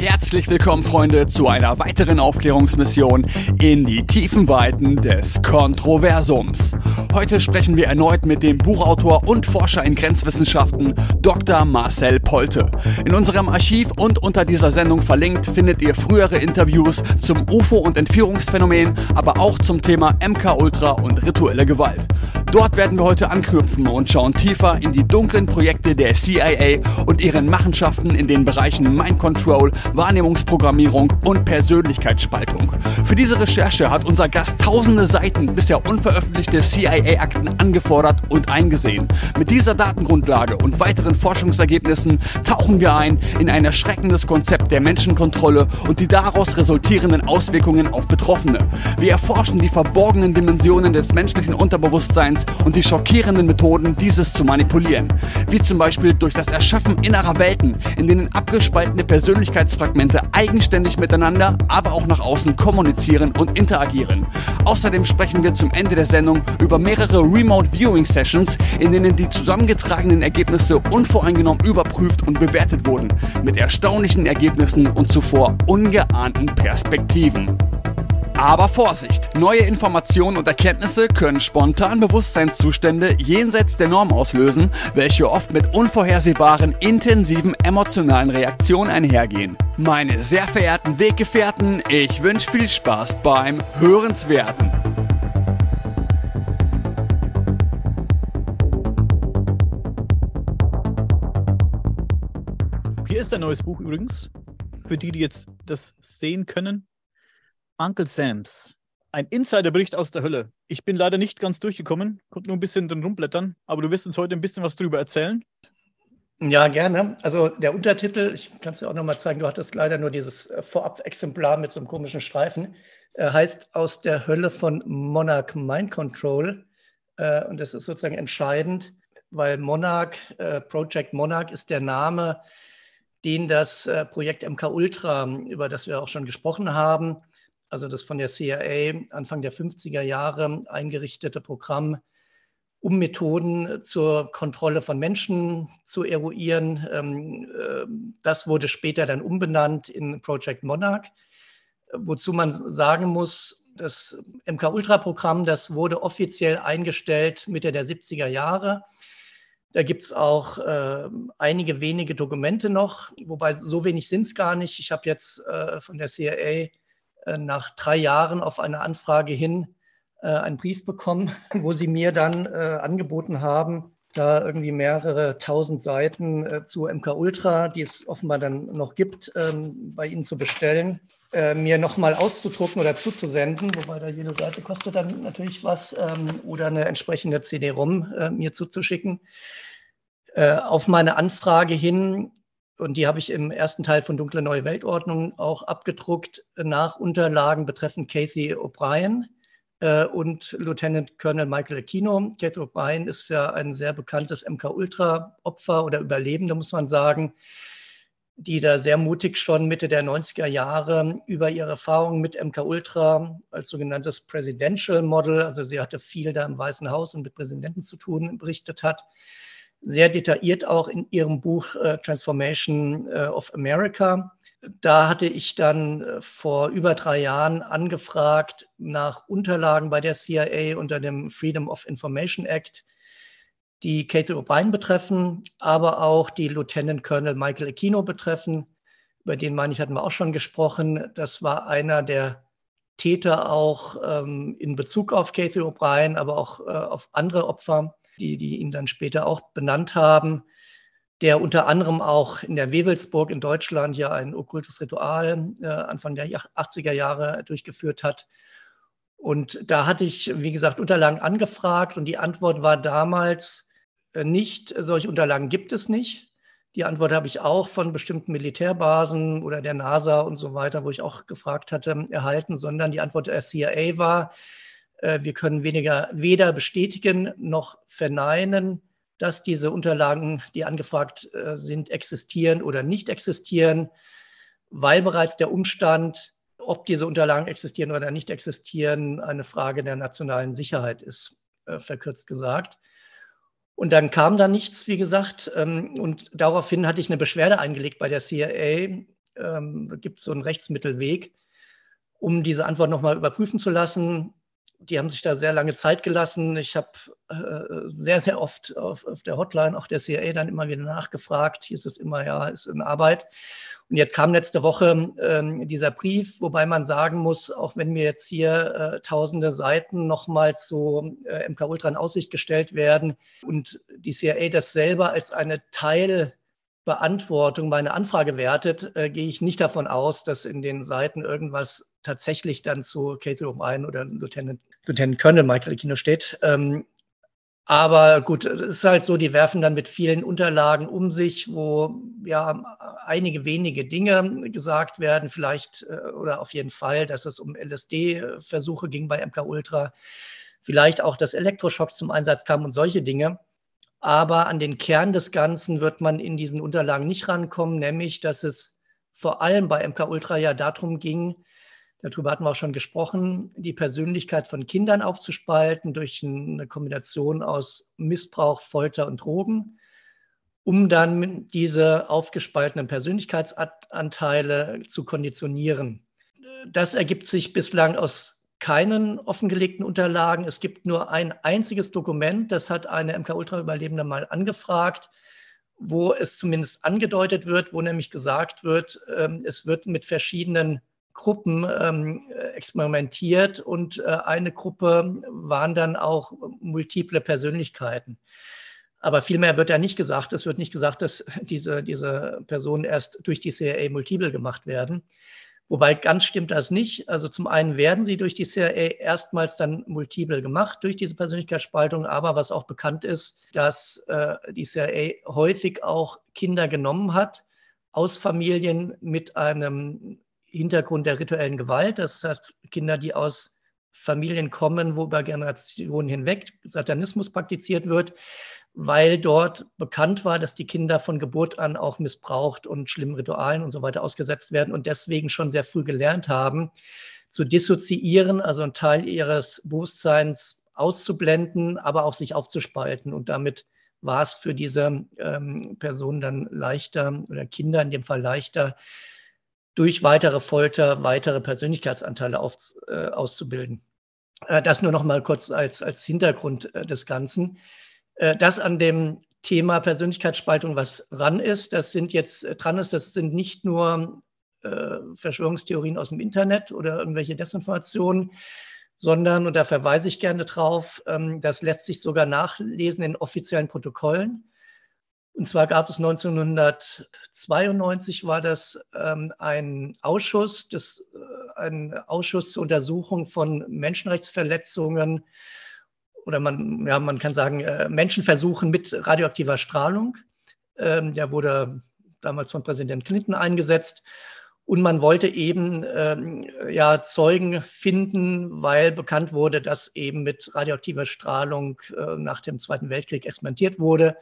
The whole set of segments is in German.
Herzlich willkommen, Freunde, zu einer weiteren Aufklärungsmission in die tiefen Weiten des Kontroversums. Heute sprechen wir erneut mit dem Buchautor und Forscher in Grenzwissenschaften Dr. Marcel Polte. In unserem Archiv und unter dieser Sendung verlinkt findet ihr frühere Interviews zum UFO- und Entführungsphänomen, aber auch zum Thema MK-Ultra und rituelle Gewalt. Dort werden wir heute anknüpfen und schauen tiefer in die dunklen Projekte der CIA und ihren Machenschaften in den Bereichen Mind Control, Wahrnehmungsprogrammierung und Persönlichkeitsspaltung. Für diese Recherche hat unser Gast tausende Seiten bisher unveröffentlichte CIA-Akten angefordert und eingesehen. Mit dieser Datengrundlage und weiteren Forschungsergebnissen tauchen wir ein in ein erschreckendes Konzept der Menschenkontrolle und die daraus resultierenden Auswirkungen auf Betroffene. Wir erforschen die verborgenen Dimensionen des menschlichen Unterbewusstseins und die schockierenden Methoden, dieses zu manipulieren. Wie zum Beispiel durch das Erschaffen innerer Welten, in denen abgespaltene Persönlichkeitsfragmente eigenständig miteinander, aber auch nach außen kommunizieren und interagieren. Außerdem sprechen wir zum Ende der Sendung über mehrere Remote Viewing Sessions, in denen die zusammengetragenen Ergebnisse unvoreingenommen überprüft und bewertet wurden, mit erstaunlichen Ergebnissen und zuvor ungeahnten Perspektiven. Aber Vorsicht! Neue Informationen und Erkenntnisse können spontan Bewusstseinszustände jenseits der Norm auslösen, welche oft mit unvorhersehbaren, intensiven emotionalen Reaktionen einhergehen. Meine sehr verehrten Weggefährten, ich wünsche viel Spaß beim Hörenswerten. Hier ist ein neues Buch übrigens. Für die, die jetzt das sehen können. Uncle Sams. Ein Insiderbericht aus der Hölle. Ich bin leider nicht ganz durchgekommen, konnte nur ein bisschen drin rumblättern, aber du wirst uns heute ein bisschen was darüber erzählen. Ja, gerne. Also der Untertitel, ich kann es dir auch nochmal zeigen, du hattest leider nur dieses äh, Vorab-Exemplar mit so einem komischen Streifen, äh, heißt Aus der Hölle von Monarch Mind Control. Äh, und das ist sozusagen entscheidend, weil Monarch, Project Monarch ist der Name, den das Projekt MK Ultra, über das wir auch schon gesprochen haben, also das von der CIA Anfang der 50er Jahre eingerichtete Programm, um Methoden zur Kontrolle von Menschen zu eruieren. Ähm, äh, das wurde später dann umbenannt in Project Monarch, wozu man sagen muss, das MK-Ultra-Programm, das wurde offiziell eingestellt Mitte der 70er Jahre. Da gibt es auch äh, einige wenige Dokumente noch, wobei so wenig sind es gar nicht. Ich habe jetzt äh, von der CIA nach drei Jahren auf eine Anfrage hin äh, einen Brief bekommen, wo sie mir dann äh, angeboten haben, da irgendwie mehrere tausend Seiten äh, zu MK Ultra, die es offenbar dann noch gibt, ähm, bei Ihnen zu bestellen, äh, mir nochmal auszudrucken oder zuzusenden, wobei da jede Seite kostet dann natürlich was, ähm, oder eine entsprechende CD-ROM äh, mir zuzuschicken. Äh, auf meine Anfrage hin und die habe ich im ersten Teil von Dunkle Neue Weltordnung auch abgedruckt nach Unterlagen betreffend Kathy O'Brien äh, und Lieutenant Colonel Michael Aquino. Kathy O'Brien ist ja ein sehr bekanntes MK-Ultra-Opfer oder Überlebende, muss man sagen, die da sehr mutig schon Mitte der 90er Jahre über ihre Erfahrungen mit MK-Ultra als sogenanntes Presidential Model, also sie hatte viel da im Weißen Haus und mit Präsidenten zu tun, berichtet hat sehr detailliert auch in ihrem Buch äh, Transformation äh, of America. Da hatte ich dann äh, vor über drei Jahren angefragt nach Unterlagen bei der CIA unter dem Freedom of Information Act, die Kate O'Brien betreffen, aber auch die Lieutenant Colonel Michael Aquino betreffen. Über den, meine ich, hatten wir auch schon gesprochen. Das war einer der Täter auch ähm, in Bezug auf Kate O'Brien, aber auch äh, auf andere Opfer die, die ihn dann später auch benannt haben, der unter anderem auch in der Wewelsburg in Deutschland ja ein okkultes Ritual äh, Anfang der 80er Jahre durchgeführt hat. Und da hatte ich, wie gesagt, Unterlagen angefragt und die Antwort war damals äh, nicht, solche Unterlagen gibt es nicht. Die Antwort habe ich auch von bestimmten Militärbasen oder der NASA und so weiter, wo ich auch gefragt hatte, erhalten, sondern die Antwort der CIA war, wir können weniger, weder bestätigen noch verneinen, dass diese Unterlagen, die angefragt äh, sind, existieren oder nicht existieren, weil bereits der Umstand, ob diese Unterlagen existieren oder nicht existieren, eine Frage der nationalen Sicherheit ist, äh, verkürzt gesagt. Und dann kam da nichts, wie gesagt. Ähm, und daraufhin hatte ich eine Beschwerde eingelegt bei der CIA ähm, gibt es so einen Rechtsmittelweg, um diese Antwort nochmal überprüfen zu lassen. Die haben sich da sehr lange Zeit gelassen. Ich habe äh, sehr, sehr oft auf, auf, der Hotline auch der CIA dann immer wieder nachgefragt. Hier ist es immer, ja, ist in Arbeit. Und jetzt kam letzte Woche ähm, dieser Brief, wobei man sagen muss, auch wenn mir jetzt hier äh, tausende Seiten nochmals so äh, MK Ultra in Aussicht gestellt werden und die CIA das selber als eine Teilbeantwortung meiner Anfrage wertet, äh, gehe ich nicht davon aus, dass in den Seiten irgendwas tatsächlich dann zu Katie O'Brien oder Lieutenant, Lieutenant Colonel Michael Aquino steht. Ähm, aber gut, es ist halt so, die werfen dann mit vielen Unterlagen um sich, wo ja einige wenige Dinge gesagt werden, vielleicht äh, oder auf jeden Fall, dass es um LSD-Versuche ging bei MK Ultra, vielleicht auch, dass Elektroschocks zum Einsatz kamen und solche Dinge. Aber an den Kern des Ganzen wird man in diesen Unterlagen nicht rankommen, nämlich, dass es vor allem bei MK Ultra ja darum ging, darüber hatten wir auch schon gesprochen, die Persönlichkeit von Kindern aufzuspalten durch eine Kombination aus Missbrauch, Folter und Drogen, um dann diese aufgespaltenen Persönlichkeitsanteile zu konditionieren. Das ergibt sich bislang aus keinen offengelegten Unterlagen. Es gibt nur ein einziges Dokument, das hat eine MK-Ultra-Überlebende mal angefragt, wo es zumindest angedeutet wird, wo nämlich gesagt wird, ähm, es wird mit verschiedenen Gruppen ähm, experimentiert und äh, eine Gruppe waren dann auch multiple Persönlichkeiten. Aber vielmehr wird ja nicht gesagt, es wird nicht gesagt, dass diese, diese Personen erst durch die CIA multiple gemacht werden. Wobei ganz stimmt das nicht. Also zum einen werden sie durch die CIA erstmals dann multiple gemacht durch diese Persönlichkeitsspaltung, aber was auch bekannt ist, dass äh, die CIA häufig auch Kinder genommen hat aus Familien mit einem Hintergrund der rituellen Gewalt. Das heißt, Kinder, die aus Familien kommen, wo über Generationen hinweg Satanismus praktiziert wird, weil dort bekannt war, dass die Kinder von Geburt an auch missbraucht und schlimmen Ritualen und so weiter ausgesetzt werden und deswegen schon sehr früh gelernt haben, zu dissoziieren, also einen Teil ihres Bewusstseins auszublenden, aber auch sich aufzuspalten. Und damit war es für diese ähm, Personen dann leichter oder Kinder in dem Fall leichter, durch weitere Folter weitere Persönlichkeitsanteile auf, äh, auszubilden. Äh, das nur noch mal kurz als, als Hintergrund äh, des Ganzen. Äh, das an dem Thema Persönlichkeitsspaltung, was ran ist, das sind jetzt äh, dran ist, das sind nicht nur äh, Verschwörungstheorien aus dem Internet oder irgendwelche Desinformationen, sondern, und da verweise ich gerne drauf, ähm, das lässt sich sogar nachlesen in offiziellen Protokollen. Und zwar gab es 1992 war das ähm, ein Ausschuss, das, äh, ein Ausschuss zur Untersuchung von Menschenrechtsverletzungen oder man, ja, man kann sagen äh, Menschenversuchen mit radioaktiver Strahlung. Ähm, der wurde damals von Präsident Clinton eingesetzt. Und man wollte eben ähm, ja, Zeugen finden, weil bekannt wurde, dass eben mit radioaktiver Strahlung äh, nach dem Zweiten Weltkrieg experimentiert wurde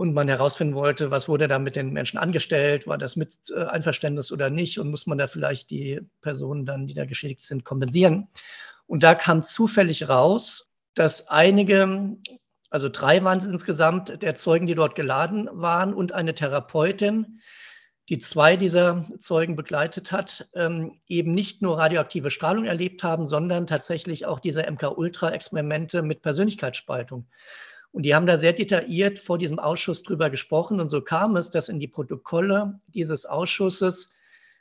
und man herausfinden wollte, was wurde da mit den Menschen angestellt, war das mit äh, Einverständnis oder nicht und muss man da vielleicht die Personen dann, die da geschädigt sind, kompensieren. Und da kam zufällig raus, dass einige, also drei waren es insgesamt, der Zeugen, die dort geladen waren und eine Therapeutin, die zwei dieser Zeugen begleitet hat, ähm, eben nicht nur radioaktive Strahlung erlebt haben, sondern tatsächlich auch diese MK-Ultra-Experimente mit Persönlichkeitsspaltung. Und die haben da sehr detailliert vor diesem Ausschuss drüber gesprochen. Und so kam es, dass in die Protokolle dieses Ausschusses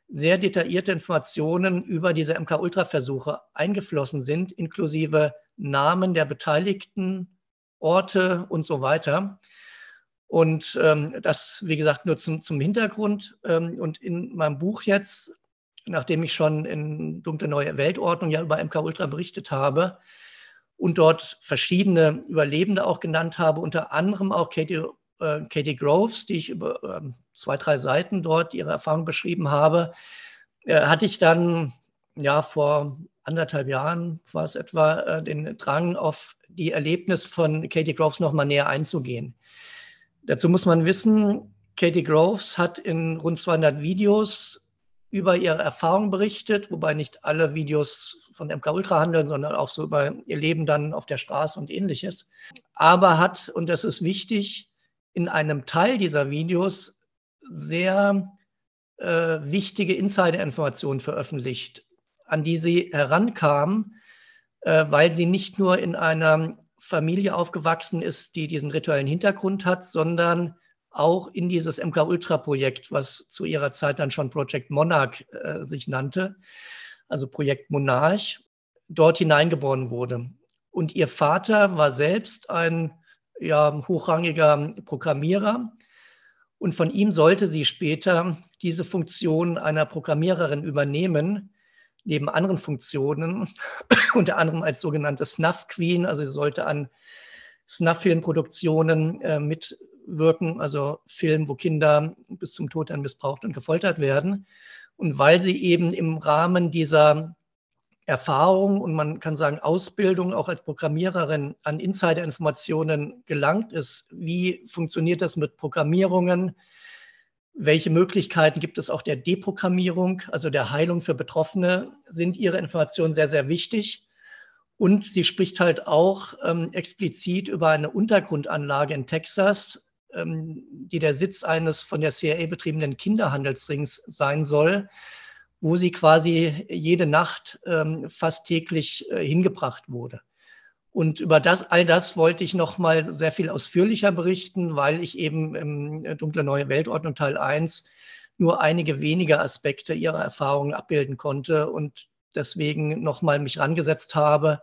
sehr detaillierte Informationen über diese MK-Ultra-Versuche eingeflossen sind, inklusive Namen der Beteiligten, Orte und so weiter. Und ähm, das, wie gesagt, nur zum, zum Hintergrund. Ähm, und in meinem Buch jetzt, nachdem ich schon in Dunkle Neue Weltordnung ja über MK-Ultra berichtet habe, und dort verschiedene Überlebende auch genannt habe, unter anderem auch Katie, äh, Katie Groves, die ich über äh, zwei, drei Seiten dort ihre Erfahrung beschrieben habe, äh, hatte ich dann ja vor anderthalb Jahren war es etwa äh, den Drang auf die Erlebnis von Katie Groves noch mal näher einzugehen. Dazu muss man wissen, Katie Groves hat in rund 200 Videos über ihre Erfahrungen berichtet, wobei nicht alle Videos von MK Ultra handeln, sondern auch so über ihr Leben dann auf der Straße und ähnliches. Aber hat, und das ist wichtig, in einem Teil dieser Videos sehr äh, wichtige Insider-Informationen veröffentlicht, an die sie herankam, äh, weil sie nicht nur in einer Familie aufgewachsen ist, die diesen rituellen Hintergrund hat, sondern auch in dieses MK Ultra Projekt, was zu ihrer Zeit dann schon Project Monarch äh, sich nannte, also Projekt Monarch, dort hineingeboren wurde. Und ihr Vater war selbst ein ja, hochrangiger Programmierer. Und von ihm sollte sie später diese Funktion einer Programmiererin übernehmen, neben anderen Funktionen, unter anderem als sogenannte Snuff Queen. Also sie sollte an Snuff-Filmproduktionen äh, mitwirken, also Filmen, wo Kinder bis zum Tod dann missbraucht und gefoltert werden. Und weil sie eben im Rahmen dieser Erfahrung und man kann sagen Ausbildung auch als Programmiererin an Insider-Informationen gelangt ist. Wie funktioniert das mit Programmierungen? Welche Möglichkeiten gibt es auch der Deprogrammierung, also der Heilung für Betroffene? Sind Ihre Informationen sehr, sehr wichtig? Und sie spricht halt auch ähm, explizit über eine Untergrundanlage in Texas, die der Sitz eines von der CIA betriebenen Kinderhandelsrings sein soll wo sie quasi jede Nacht ähm, fast täglich äh, hingebracht wurde. Und über das, all das wollte ich noch mal sehr viel ausführlicher berichten, weil ich eben im äh, Dunkle Neue Weltordnung Teil 1 nur einige wenige Aspekte ihrer Erfahrungen abbilden konnte und deswegen noch mal mich rangesetzt habe,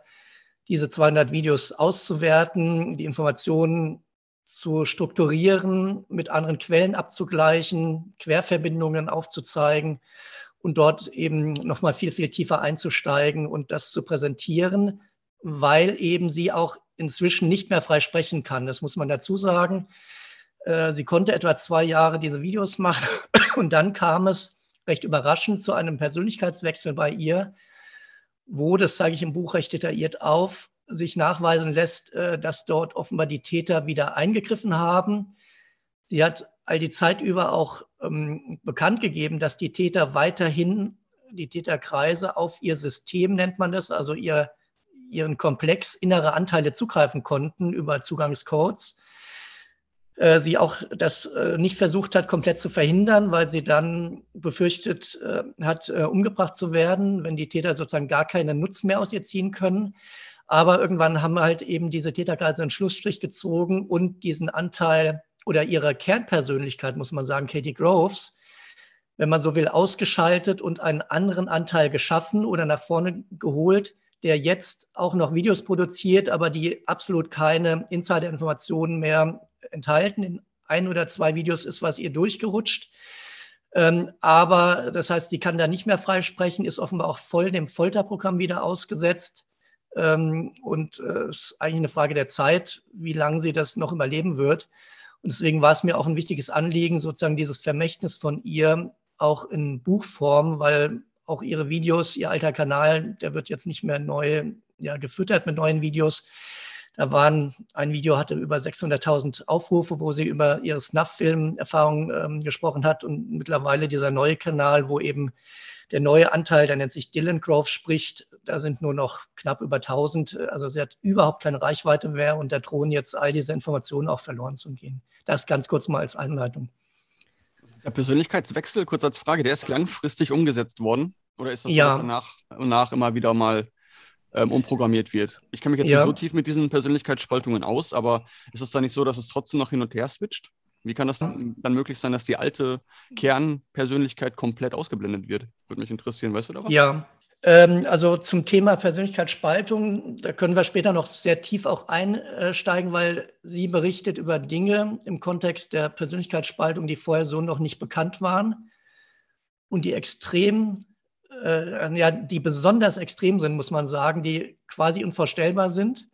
diese 200 Videos auszuwerten, die Informationen zu strukturieren, mit anderen Quellen abzugleichen, Querverbindungen aufzuzeigen und dort eben nochmal viel, viel tiefer einzusteigen und das zu präsentieren, weil eben sie auch inzwischen nicht mehr frei sprechen kann. Das muss man dazu sagen. Äh, sie konnte etwa zwei Jahre diese Videos machen und dann kam es recht überraschend zu einem Persönlichkeitswechsel bei ihr, wo, das zeige ich im Buch recht detailliert auf, sich nachweisen lässt, äh, dass dort offenbar die Täter wieder eingegriffen haben. Sie hat all die Zeit über auch ähm, bekannt gegeben, dass die Täter weiterhin, die Täterkreise auf ihr System nennt man das, also ihr, ihren Komplex innere Anteile zugreifen konnten über Zugangscodes. Äh, sie auch das äh, nicht versucht hat, komplett zu verhindern, weil sie dann befürchtet äh, hat, äh, umgebracht zu werden, wenn die Täter sozusagen gar keinen Nutzen mehr aus ihr ziehen können. Aber irgendwann haben halt eben diese Täterkreise einen Schlussstrich gezogen und diesen Anteil oder ihrer Kernpersönlichkeit, muss man sagen, Katie Groves, wenn man so will, ausgeschaltet und einen anderen Anteil geschaffen oder nach vorne geholt, der jetzt auch noch Videos produziert, aber die absolut keine Insider-Informationen mehr enthalten. In ein oder zwei Videos ist was ihr durchgerutscht. Ähm, aber das heißt, sie kann da nicht mehr freisprechen, ist offenbar auch voll dem Folterprogramm wieder ausgesetzt. Ähm, und es äh, ist eigentlich eine Frage der Zeit, wie lange sie das noch überleben wird. Und deswegen war es mir auch ein wichtiges Anliegen, sozusagen dieses Vermächtnis von ihr auch in Buchform, weil auch ihre Videos, ihr alter Kanal, der wird jetzt nicht mehr neu ja, gefüttert mit neuen Videos. Da waren, ein Video hatte über 600.000 Aufrufe, wo sie über ihre Snuff-Film-Erfahrung ähm, gesprochen hat. Und mittlerweile dieser neue Kanal, wo eben der neue Anteil, der nennt sich Dylan Grove, spricht, da sind nur noch knapp über 1000. Also sie hat überhaupt keine Reichweite mehr und da drohen jetzt all diese Informationen auch verloren zu gehen. Das ganz kurz mal als Einleitung. Der Persönlichkeitswechsel, kurz als Frage, der ist langfristig umgesetzt worden? Oder ist das ja. so, dass danach und nach immer wieder mal ähm, umprogrammiert wird? Ich kenne mich jetzt ja. nicht so tief mit diesen Persönlichkeitsspaltungen aus, aber ist es da nicht so, dass es trotzdem noch hin und her switcht? Wie kann das dann möglich sein, dass die alte Kernpersönlichkeit komplett ausgeblendet wird? Würde mich interessieren, weißt du da was? Ja, ähm, also zum Thema Persönlichkeitsspaltung, da können wir später noch sehr tief auch einsteigen, weil sie berichtet über Dinge im Kontext der Persönlichkeitsspaltung, die vorher so noch nicht bekannt waren und die extrem, äh, ja, die besonders extrem sind, muss man sagen, die quasi unvorstellbar sind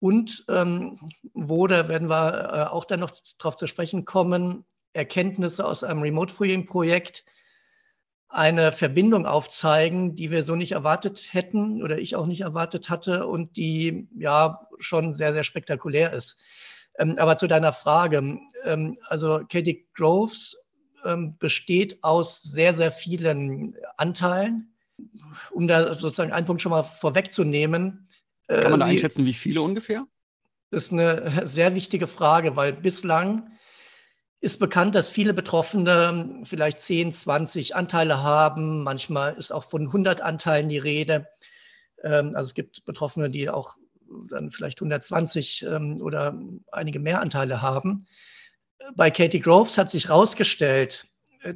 und ähm, wo, da werden wir äh, auch dann noch darauf zu sprechen kommen, Erkenntnisse aus einem Remote-Viewing-Projekt eine Verbindung aufzeigen, die wir so nicht erwartet hätten oder ich auch nicht erwartet hatte und die ja schon sehr, sehr spektakulär ist. Ähm, aber zu deiner Frage, ähm, also Katie Groves ähm, besteht aus sehr, sehr vielen Anteilen. Um da sozusagen einen Punkt schon mal vorwegzunehmen, kann man da Sie, einschätzen, wie viele ungefähr? Das ist eine sehr wichtige Frage, weil bislang ist bekannt, dass viele Betroffene vielleicht 10, 20 Anteile haben. Manchmal ist auch von 100 Anteilen die Rede. Ähm, also es gibt Betroffene, die auch dann vielleicht 120 ähm, oder einige mehr Anteile haben. Bei Katie Groves hat sich herausgestellt,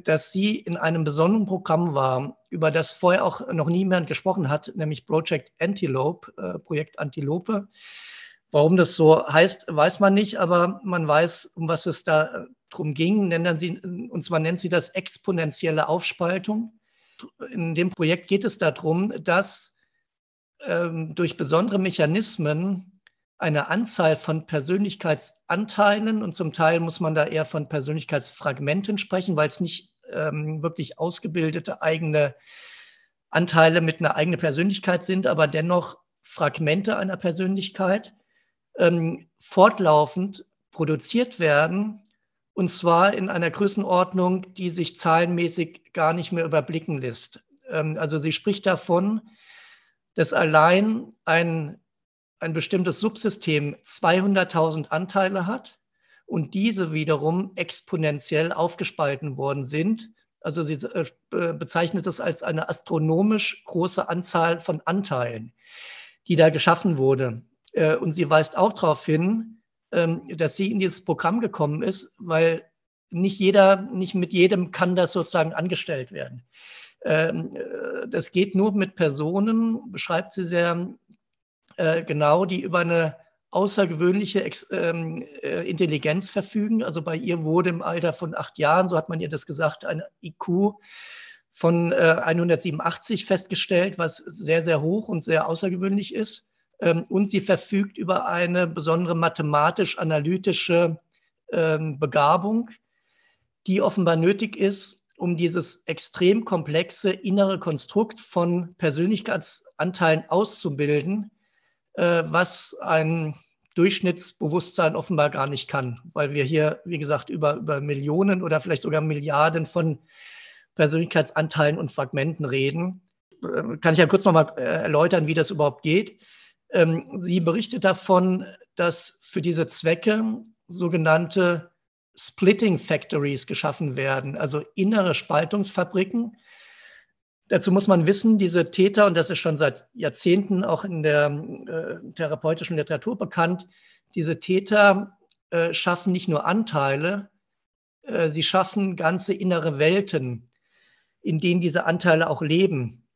dass sie in einem besonderen Programm war, über das vorher auch noch niemand gesprochen hat, nämlich Project Antelope, äh, Projekt Antilope. Warum das so heißt, weiß man nicht, aber man weiß, um was es da äh, drum ging. Nennen sie, und zwar nennt sie das exponentielle Aufspaltung. In dem Projekt geht es darum, dass ähm, durch besondere Mechanismen eine Anzahl von Persönlichkeitsanteilen und zum Teil muss man da eher von Persönlichkeitsfragmenten sprechen, weil es nicht ähm, wirklich ausgebildete eigene Anteile mit einer eigenen Persönlichkeit sind, aber dennoch Fragmente einer Persönlichkeit ähm, fortlaufend produziert werden und zwar in einer Größenordnung, die sich zahlenmäßig gar nicht mehr überblicken lässt. Ähm, also sie spricht davon, dass allein ein ein bestimmtes Subsystem 200.000 Anteile hat und diese wiederum exponentiell aufgespalten worden sind. Also sie äh, bezeichnet es als eine astronomisch große Anzahl von Anteilen, die da geschaffen wurde. Äh, und sie weist auch darauf hin, ähm, dass sie in dieses Programm gekommen ist, weil nicht jeder, nicht mit jedem kann das sozusagen angestellt werden. Ähm, äh, das geht nur mit Personen, beschreibt sie sehr äh, genau, die über eine außergewöhnliche ähm, äh, Intelligenz verfügen. Also bei ihr wurde im Alter von acht Jahren, so hat man ihr das gesagt, ein IQ von äh, 187 festgestellt, was sehr, sehr hoch und sehr außergewöhnlich ist. Ähm, und sie verfügt über eine besondere mathematisch-analytische ähm, Begabung, die offenbar nötig ist, um dieses extrem komplexe innere Konstrukt von Persönlichkeitsanteilen auszubilden, was ein Durchschnittsbewusstsein offenbar gar nicht kann, weil wir hier, wie gesagt, über, über Millionen oder vielleicht sogar Milliarden von Persönlichkeitsanteilen und Fragmenten reden. Äh, kann ich ja kurz nochmal äh, erläutern, wie das überhaupt geht. Ähm, sie berichtet davon, dass für diese Zwecke sogenannte Splitting Factories geschaffen werden, also innere Spaltungsfabriken, Dazu muss man wissen, diese Täter, und das ist schon seit Jahrzehnten auch in der äh, therapeutischen Literatur bekannt, diese Täter äh, schaffen nicht nur Anteile, äh, sie schaffen ganze innere Welten, in denen diese Anteile auch leben,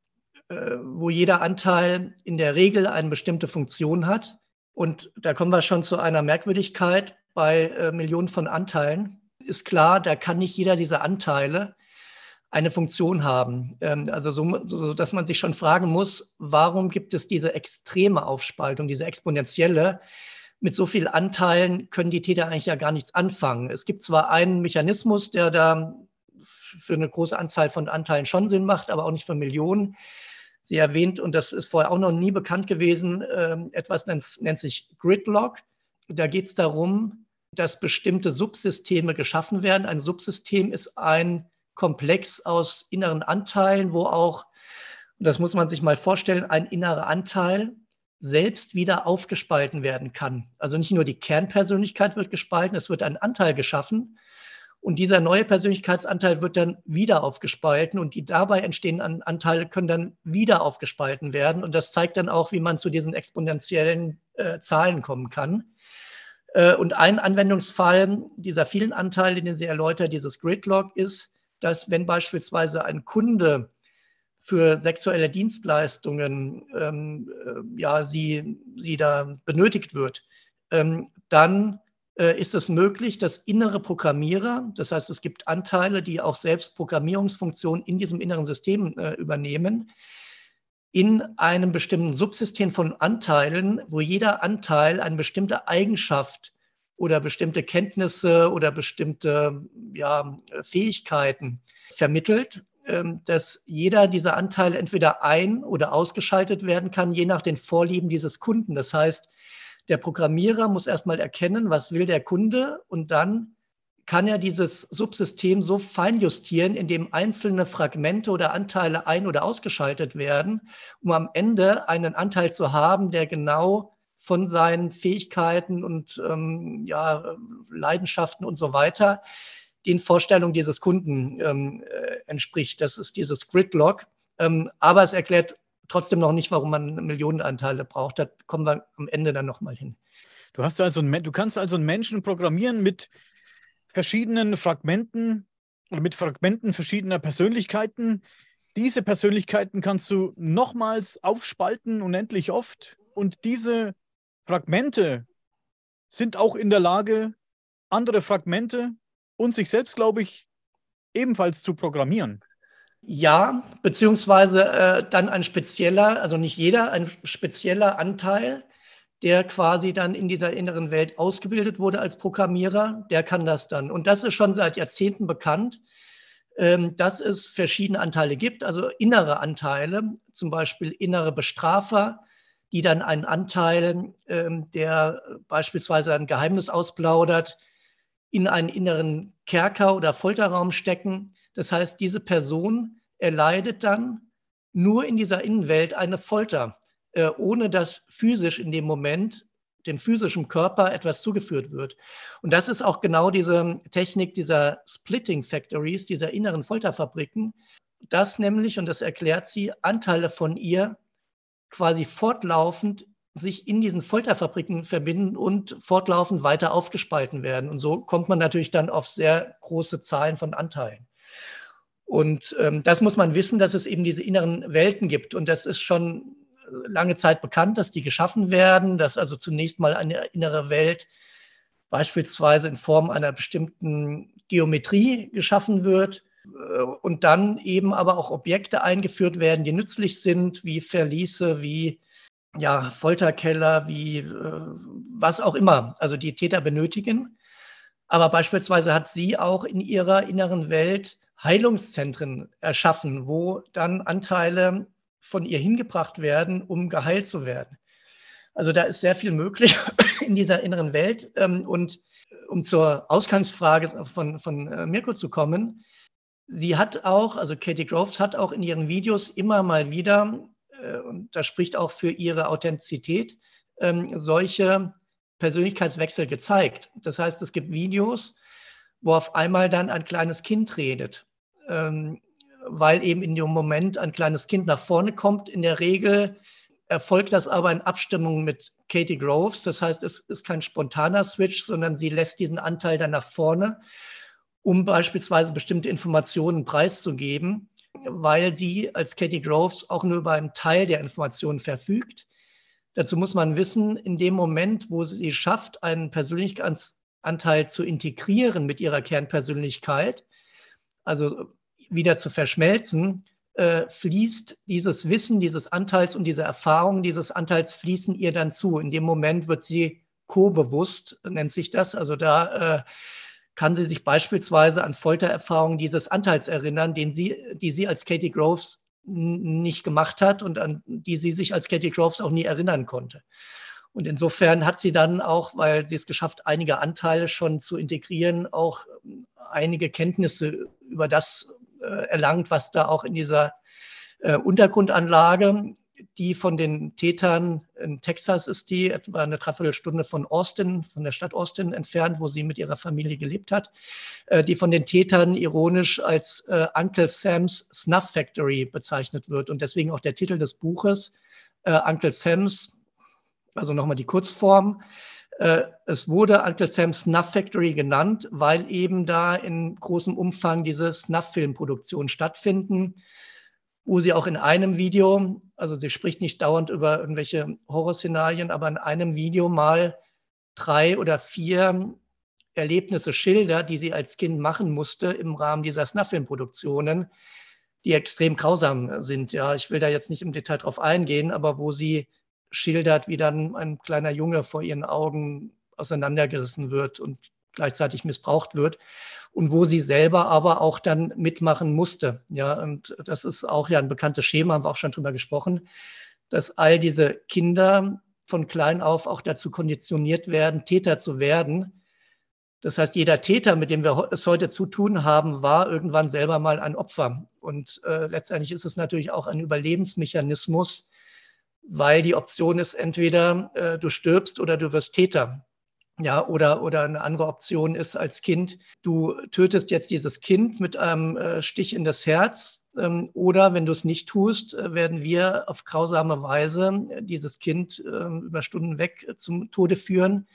äh, wo jeder Anteil in der Regel eine bestimmte Funktion hat. Und da kommen wir schon zu einer Merkwürdigkeit. Bei äh, Millionen von Anteilen ist klar, da kann nicht jeder dieser Anteile eine Funktion haben. Ähm, also so, so, dass man sich schon fragen muss, warum gibt es diese extreme Aufspaltung, diese exponentielle? Mit so vielen Anteilen können die Täter eigentlich ja gar nichts anfangen. Es gibt zwar einen Mechanismus, der da für eine große Anzahl von Anteilen schon Sinn macht, aber auch nicht für Millionen. Sie erwähnt, und das ist vorher auch noch nie bekannt gewesen, ähm, etwas nennt, nennt sich Gridlock. Da geht es darum, dass bestimmte Subsysteme geschaffen werden. Ein Subsystem ist ein Komplex aus inneren Anteilen, wo auch, das muss man sich mal vorstellen, ein innerer Anteil selbst wieder aufgespalten werden kann. Also nicht nur die Kernpersönlichkeit wird gespalten, es wird ein Anteil geschaffen und dieser neue Persönlichkeitsanteil wird dann wieder aufgespalten und die dabei entstehenden Anteile können dann wieder aufgespalten werden. Und das zeigt dann auch, wie man zu diesen exponentiellen äh, Zahlen kommen kann. Äh, und ein Anwendungsfall dieser vielen Anteile, den sie erläutert, dieses Gridlock, ist, dass wenn beispielsweise ein Kunde für sexuelle Dienstleistungen ähm, äh, ja, sie, sie da benötigt wird, ähm, dann äh, ist es möglich, dass innere Programmierer, das heißt, es gibt Anteile, die auch selbst Programmierungsfunktionen in diesem inneren System äh, übernehmen, in einem bestimmten Subsystem von Anteilen, wo jeder Anteil eine bestimmte Eigenschaft oder bestimmte Kenntnisse oder bestimmte ja, Fähigkeiten vermittelt, ähm, dass jeder dieser Anteile entweder ein- oder ausgeschaltet werden kann, je nach den Vorlieben dieses Kunden. Das heißt, der Programmierer muss erstmal erkennen, was will der Kunde und dann kann er dieses Subsystem so feinjustieren, indem einzelne Fragmente oder Anteile ein- oder ausgeschaltet werden, um am Ende einen Anteil zu haben, der genau von seinen Fähigkeiten und ähm, ja, Leidenschaften und so weiter den Vorstellungen dieses Kunden ähm, äh, entspricht. Das ist dieses Gridlock. Ähm, aber es erklärt trotzdem noch nicht, warum man Millionenanteile braucht. Da kommen wir am Ende dann nochmal hin. Du, hast also ein, du kannst also einen Menschen programmieren mit verschiedenen Fragmenten oder mit Fragmenten verschiedener Persönlichkeiten. Diese Persönlichkeiten kannst du nochmals aufspalten, unendlich oft. Und diese Fragmente sind auch in der Lage, andere Fragmente und sich selbst, glaube ich, ebenfalls zu programmieren. Ja, beziehungsweise äh, dann ein spezieller, also nicht jeder, ein spezieller Anteil, der quasi dann in dieser inneren Welt ausgebildet wurde als Programmierer, der kann das dann. Und das ist schon seit Jahrzehnten bekannt, ähm, dass es verschiedene Anteile gibt, also innere Anteile, zum Beispiel innere Bestrafer, die dann einen Anteil, ähm, der beispielsweise ein Geheimnis ausplaudert, in einen inneren Kerker oder Folterraum stecken. Das heißt, diese Person erleidet dann nur in dieser Innenwelt eine Folter, äh, ohne dass physisch in dem Moment dem physischen Körper etwas zugeführt wird. Und das ist auch genau diese Technik dieser Splitting Factories, dieser inneren Folterfabriken, dass nämlich, und das erklärt sie, Anteile von ihr quasi fortlaufend sich in diesen Folterfabriken verbinden und fortlaufend weiter aufgespalten werden. Und so kommt man natürlich dann auf sehr große Zahlen von Anteilen. Und ähm, das muss man wissen, dass es eben diese inneren Welten gibt. Und das ist schon lange Zeit bekannt, dass die geschaffen werden, dass also zunächst mal eine innere Welt beispielsweise in Form einer bestimmten Geometrie geschaffen wird und dann eben aber auch Objekte eingeführt werden, die nützlich sind, wie Verliese, wie ja, Folterkeller, wie äh, was auch immer, also die Täter benötigen. Aber beispielsweise hat sie auch in ihrer inneren Welt Heilungszentren erschaffen, wo dann Anteile von ihr hingebracht werden, um geheilt zu werden. Also da ist sehr viel möglich in dieser inneren Welt. Ähm, und um zur Ausgangsfrage von, von äh, Mirko zu kommen, sie hat auch, also Katie Groves hat auch in ihren Videos immer mal wieder, äh, und das spricht auch für ihre Authentizität, ähm, solche Persönlichkeitswechsel gezeigt. Das heißt, es gibt Videos, wo auf einmal dann ein kleines Kind redet. Ähm, weil eben in dem Moment ein kleines Kind nach vorne kommt. In der Regel erfolgt das aber in Abstimmung mit Katie Groves. Das heißt, es ist kein spontaner Switch, sondern sie lässt diesen Anteil dann nach vorne, um beispielsweise bestimmte Informationen preiszugeben, weil sie als Katie Groves auch nur über einen Teil der Informationen verfügt. Dazu muss man wissen, in dem Moment, wo sie schafft, einen Persönlichkeitsanteil zu integrieren mit ihrer Kernpersönlichkeit, also wieder zu verschmelzen, äh, fließt dieses Wissen, dieses Anteils und diese Erfahrung dieses Anteils fließen ihr dann zu. In dem Moment wird sie co-bewusst, nennt sich das. Also da äh, kann sie sich beispielsweise an Foltererfahrungen dieses Anteils erinnern, den sie, die sie als Katie Groves nicht gemacht hat und an die sie sich als Katie Groves auch nie erinnern konnte. Und insofern hat sie dann auch, weil sie es geschafft, einige Anteile schon zu integrieren, auch einige Kenntnisse über das äh, erlangt, was da auch in dieser äh, Untergrundanlage, die von den Tätern in Texas ist, die etwa eine Dreiviertelstunde von Austin, von der Stadt Austin entfernt, wo sie mit ihrer Familie gelebt hat, äh, die von den Tätern ironisch als Uncle Sam's Snuff Factory bezeichnet wird. Und deswegen auch der Titel des Buches Uncle Sam's, also nochmal die Kurzform, äh, es wurde Uncle Sam's Snuff Factory genannt, weil eben da in großem Umfang diese Snuff-Filmproduktionen stattfinden, wo sie auch in einem Video, also sie spricht nicht dauernd über irgendwelche Horrorszenarien, aber in einem Video mal drei oder vier Erlebnisse schildert, die sie als Kind machen musste im Rahmen dieser Snuff-Filmproduktionen, die extrem grausam sind. Ja, ich will da jetzt nicht im Detail drauf eingehen, aber wo sie schildert, wie dann ein kleiner Junge vor ihren Augen auseinandergerissen wird und gleichzeitig missbraucht wird und wo sie selber aber auch dann mitmachen musste. Ja, und das ist auch ja ein bekanntes Schema, haben wir auch schon drüber gesprochen, dass all diese Kinder von klein auf auch dazu konditioniert werden, Täter zu werden. Das heißt, jeder Täter, mit dem wir es heute zu tun haben, war irgendwann selber mal ein Opfer. Und äh, letztendlich ist es natürlich auch ein Überlebensmechanismus, weil die Option ist entweder äh, du stirbst oder du wirst Täter. Ja, oder, oder eine andere Option ist als Kind, du tötest jetzt dieses Kind mit einem äh, Stich in das Herz. Ähm, oder wenn du es nicht tust, äh, werden wir auf grausame Weise dieses Kind äh, über Stunden weg zum Tode führen.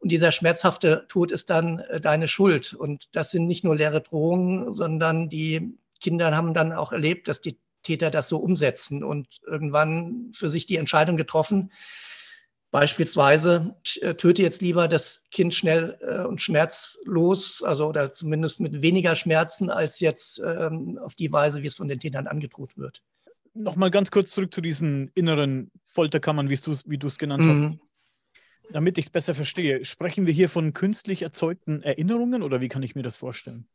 Und dieser schmerzhafte Tod ist dann äh, deine Schuld. Und das sind nicht nur leere Drohungen, sondern die Kinder haben dann auch erlebt, dass die Täter das so umsetzen und irgendwann für sich die Entscheidung getroffen, Beispielsweise, ich äh, töte jetzt lieber das Kind schnell äh, und schmerzlos, also oder zumindest mit weniger Schmerzen, als jetzt ähm, auf die Weise, wie es von den Tätern angedroht wird. Nochmal ganz kurz zurück zu diesen inneren Folterkammern, wie du es genannt mhm. hast. Damit ich es besser verstehe, sprechen wir hier von künstlich erzeugten Erinnerungen oder wie kann ich mir das vorstellen?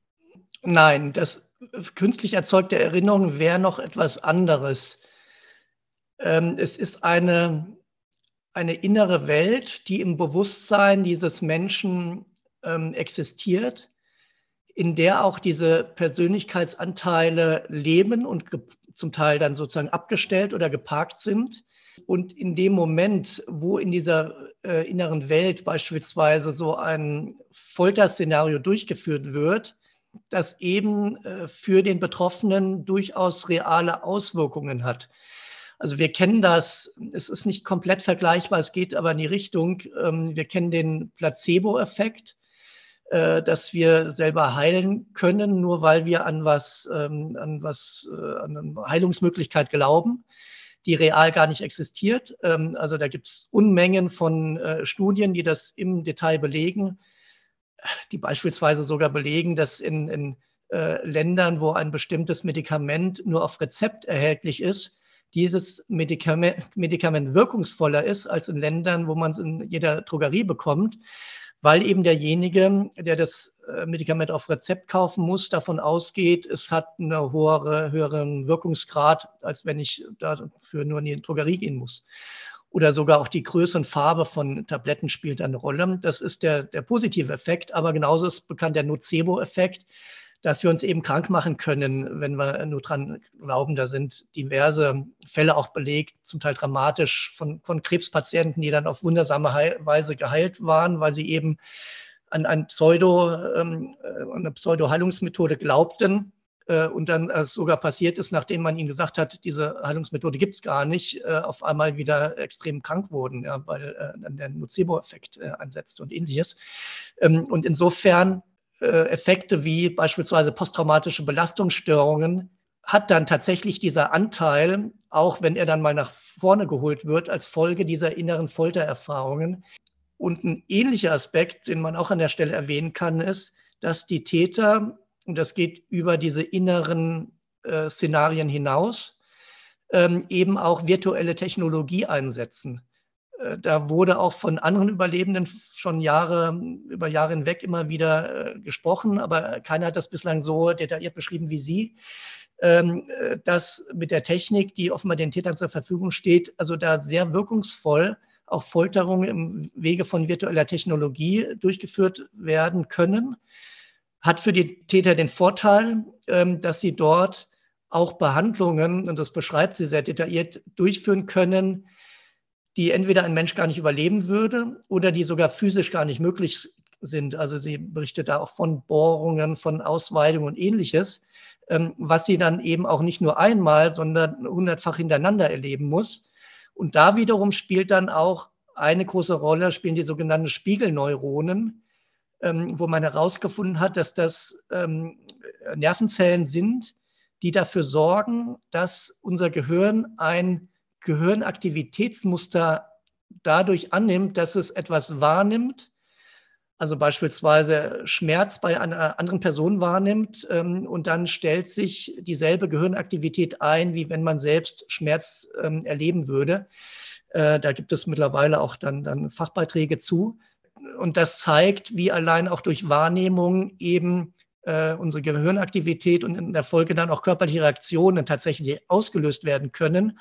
Nein, das künstlich erzeugte Erinnerung wäre noch etwas anderes. Ähm, es ist eine eine innere Welt, die im Bewusstsein dieses Menschen ähm, existiert, in der auch diese Persönlichkeitsanteile leben und zum Teil dann sozusagen abgestellt oder geparkt sind. Und in dem Moment, wo in dieser äh, inneren Welt beispielsweise so ein Folterszenario durchgeführt wird, das eben äh, für den Betroffenen durchaus reale Auswirkungen hat. Also wir kennen das, es ist nicht komplett vergleichbar, es geht aber in die Richtung, ähm, wir kennen den Placebo-Effekt, äh, dass wir selber heilen können, nur weil wir an was, ähm, an was, äh, an eine Heilungsmöglichkeit glauben, die real gar nicht existiert. Ähm, also da gibt es Unmengen von äh, Studien, die das im Detail belegen, die beispielsweise sogar belegen, dass in, in Ländern, wo ein bestimmtes Medikament nur auf Rezept erhältlich ist, dieses Medikament, Medikament wirkungsvoller ist als in Ländern, wo man es in jeder Drogerie bekommt, weil eben derjenige, der das äh, Medikament auf Rezept kaufen muss, davon ausgeht, es hat einen höhere, höheren Wirkungsgrad, als wenn ich dafür nur in die Drogerie gehen muss. Oder sogar auch die Größe und Farbe von Tabletten spielt eine Rolle. Das ist der, der positive Effekt, aber genauso ist bekannt der Nocebo-Effekt, dass wir uns eben krank machen können, wenn wir nur dran glauben. Da sind diverse Fälle auch belegt, zum Teil dramatisch von, von Krebspatienten, die dann auf wundersame Weise geheilt waren, weil sie eben an ein Pseudo, ähm, eine Pseudo-Heilungsmethode glaubten äh, und dann äh, sogar passiert ist, nachdem man ihnen gesagt hat, diese Heilungsmethode gibt es gar nicht, äh, auf einmal wieder extrem krank wurden, ja, weil äh, dann der Nocebo-Effekt äh, einsetzt und ähnliches. Ähm, und insofern äh, Effekte wie beispielsweise posttraumatische Belastungsstörungen hat dann tatsächlich dieser Anteil, auch wenn er dann mal nach vorne geholt wird, als Folge dieser inneren Foltererfahrungen. Und ein ähnlicher Aspekt, den man auch an der Stelle erwähnen kann, ist, dass die Täter, und das geht über diese inneren äh, Szenarien hinaus, ähm, eben auch virtuelle Technologie einsetzen. Äh, da wurde auch von anderen Überlebenden schon Jahre, über Jahre hinweg immer wieder äh, gesprochen, aber keiner hat das bislang so detailliert beschrieben wie Sie, ähm, äh, dass mit der Technik, die offenbar den Tätern zur Verfügung steht, also da sehr wirkungsvoll auch Folterungen im Wege von virtueller Technologie durchgeführt werden können. Hat für die Täter den Vorteil, ähm, dass sie dort auch Behandlungen, und das beschreibt sie sehr detailliert, durchführen können, die entweder ein Mensch gar nicht überleben würde oder die sogar physisch gar nicht möglich sind. Also sie berichtet da auch von Bohrungen, von Ausweidungen und ähnliches, ähm, was sie dann eben auch nicht nur einmal, sondern hundertfach hintereinander erleben muss. Und da wiederum spielt dann auch eine große Rolle, spielen die sogenannten Spiegelneuronen, ähm, wo man herausgefunden hat, dass das ähm, Nervenzellen sind, die dafür sorgen, dass unser Gehirn ein Gehirnaktivitätsmuster dadurch annimmt, dass es etwas wahrnimmt, also beispielsweise Schmerz bei einer anderen Person wahrnimmt ähm, und dann stellt sich dieselbe Gehirnaktivität ein, wie wenn man selbst Schmerz ähm, erleben würde. Äh, da gibt es mittlerweile auch dann, dann Fachbeiträge zu. Und das zeigt, wie allein auch durch Wahrnehmung eben äh, unsere Gehirnaktivität und in der Folge dann auch körperliche Reaktionen tatsächlich ausgelöst werden können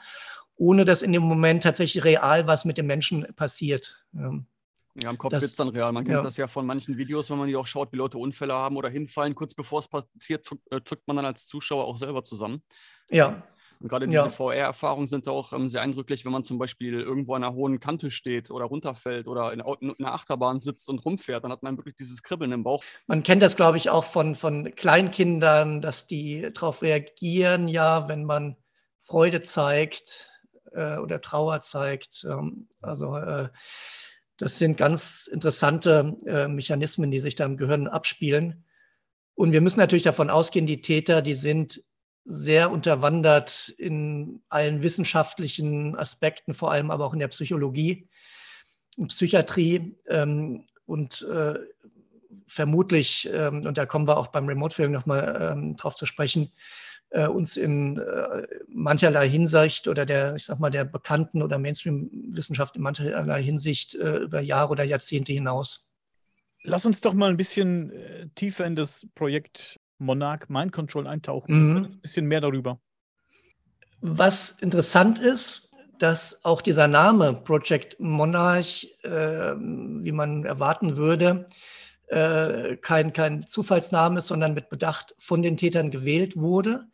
ohne dass in dem Moment tatsächlich real was mit dem Menschen passiert. Ja, im Kopf wird es dann real. Man kennt ja. das ja von manchen Videos, wenn man die auch schaut, wie Leute Unfälle haben oder hinfallen. Kurz bevor es passiert, zuckt, äh, zuckt man dann als Zuschauer auch selber zusammen. Ja. Und gerade diese ja. VR-Erfahrungen sind auch ähm, sehr eindrücklich, wenn man zum Beispiel irgendwo an einer hohen Kante steht oder runterfällt oder in, in einer Achterbahn sitzt und rumfährt. Dann hat man wirklich dieses Kribbeln im Bauch. Man kennt das, glaube ich, auch von, von Kleinkindern, dass die darauf reagieren, ja, wenn man Freude zeigt äh, oder Trauer zeigt. Ähm, also äh, das sind ganz interessante äh, Mechanismen, die sich da im Gehirn abspielen. Und wir müssen natürlich davon ausgehen, die Täter, die sind sehr unterwandert in allen wissenschaftlichen Aspekten, vor allem aber auch in der Psychologie und Psychiatrie. Ähm, und äh, vermutlich, ähm, und da kommen wir auch beim Remote-Film nochmal ähm, drauf zu sprechen, äh, uns in äh, mancherlei Hinsicht oder der, ich sag mal, der bekannten oder Mainstream-Wissenschaft in mancherlei Hinsicht äh, über Jahre oder Jahrzehnte hinaus. Lass uns doch mal ein bisschen äh, tiefer in das Projekt Monarch Mind Control eintauchen. Mhm. Ein bisschen mehr darüber. Was interessant ist, dass auch dieser Name Project Monarch, äh, wie man erwarten würde, äh, kein, kein Zufallsname ist, sondern mit Bedacht von den Tätern gewählt wurde.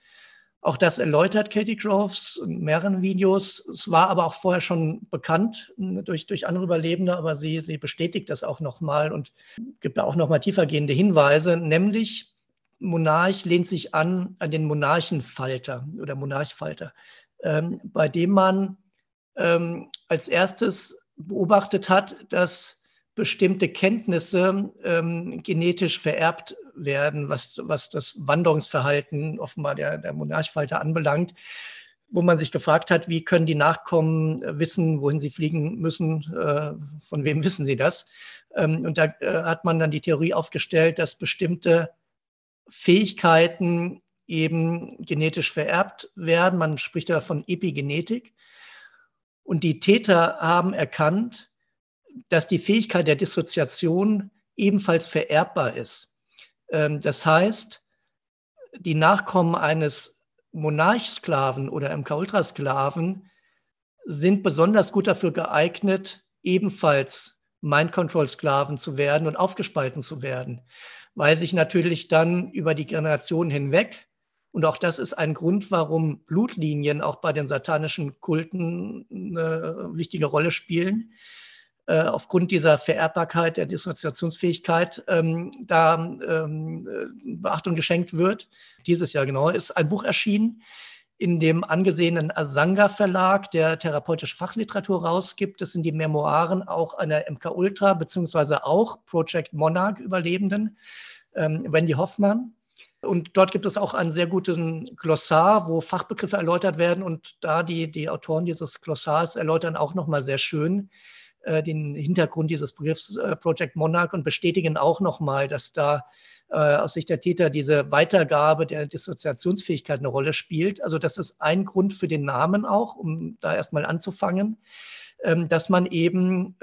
Auch das erläutert Katie Groves in mehreren Videos. Es war aber auch vorher schon bekannt hm, durch, durch andere Überlebende, aber sie, sie bestätigt das auch nochmal und gibt da auch nochmal tiefergehende Hinweise, nämlich Monarch lehnt sich an an den Monarchenfalter oder Monarchfalter, ähm, bei dem man ähm, als erstes beobachtet hat, dass bestimmte Kenntnisse ähm, genetisch vererbt werden, was, was das Wanderungsverhalten offenbar der, der Monarchfalter anbelangt, wo man sich gefragt hat, wie können die Nachkommen wissen, wohin sie fliegen müssen, äh, von wem wissen sie das? Ähm, und da äh, hat man dann die Theorie aufgestellt, dass bestimmte Fähigkeiten eben genetisch vererbt werden. Man spricht da von Epigenetik. Und die Täter haben erkannt, dass die Fähigkeit der Dissoziation ebenfalls vererbbar ist. Ähm, das heißt, die Nachkommen eines Monarchsklaven oder MK-Ultrasklaven sind besonders gut dafür geeignet, ebenfalls Mind-Control-Sklaven zu werden und aufgespalten zu werden weil sich natürlich dann über die Generationen hinweg, und auch das ist ein Grund, warum Blutlinien auch bei den satanischen Kulten eine wichtige Rolle spielen, äh, aufgrund dieser Vererbbarkeit, der Dissoziationsfähigkeit, ähm, da ähm, Beachtung geschenkt wird. Dieses Jahr genau ist ein Buch erschienen, in dem angesehenen Asanga Verlag, der therapeutische Fachliteratur rausgibt. Das sind die Memoiren auch einer MK Ultra beziehungsweise auch Project Monarch Überlebenden, ähm, Wendy Hoffmann. Und dort gibt es auch einen sehr guten Glossar, wo Fachbegriffe erläutert werden. Und da die, die Autoren dieses Glossars erläutern auch nochmal sehr schön äh, den Hintergrund dieses Begriffs äh, Project Monarch und bestätigen auch nochmal, dass da äh, aus Sicht der Täter diese Weitergabe der Dissoziationsfähigkeit eine Rolle spielt. Also das ist ein Grund für den Namen auch, um da erstmal anzufangen, ähm, dass man eben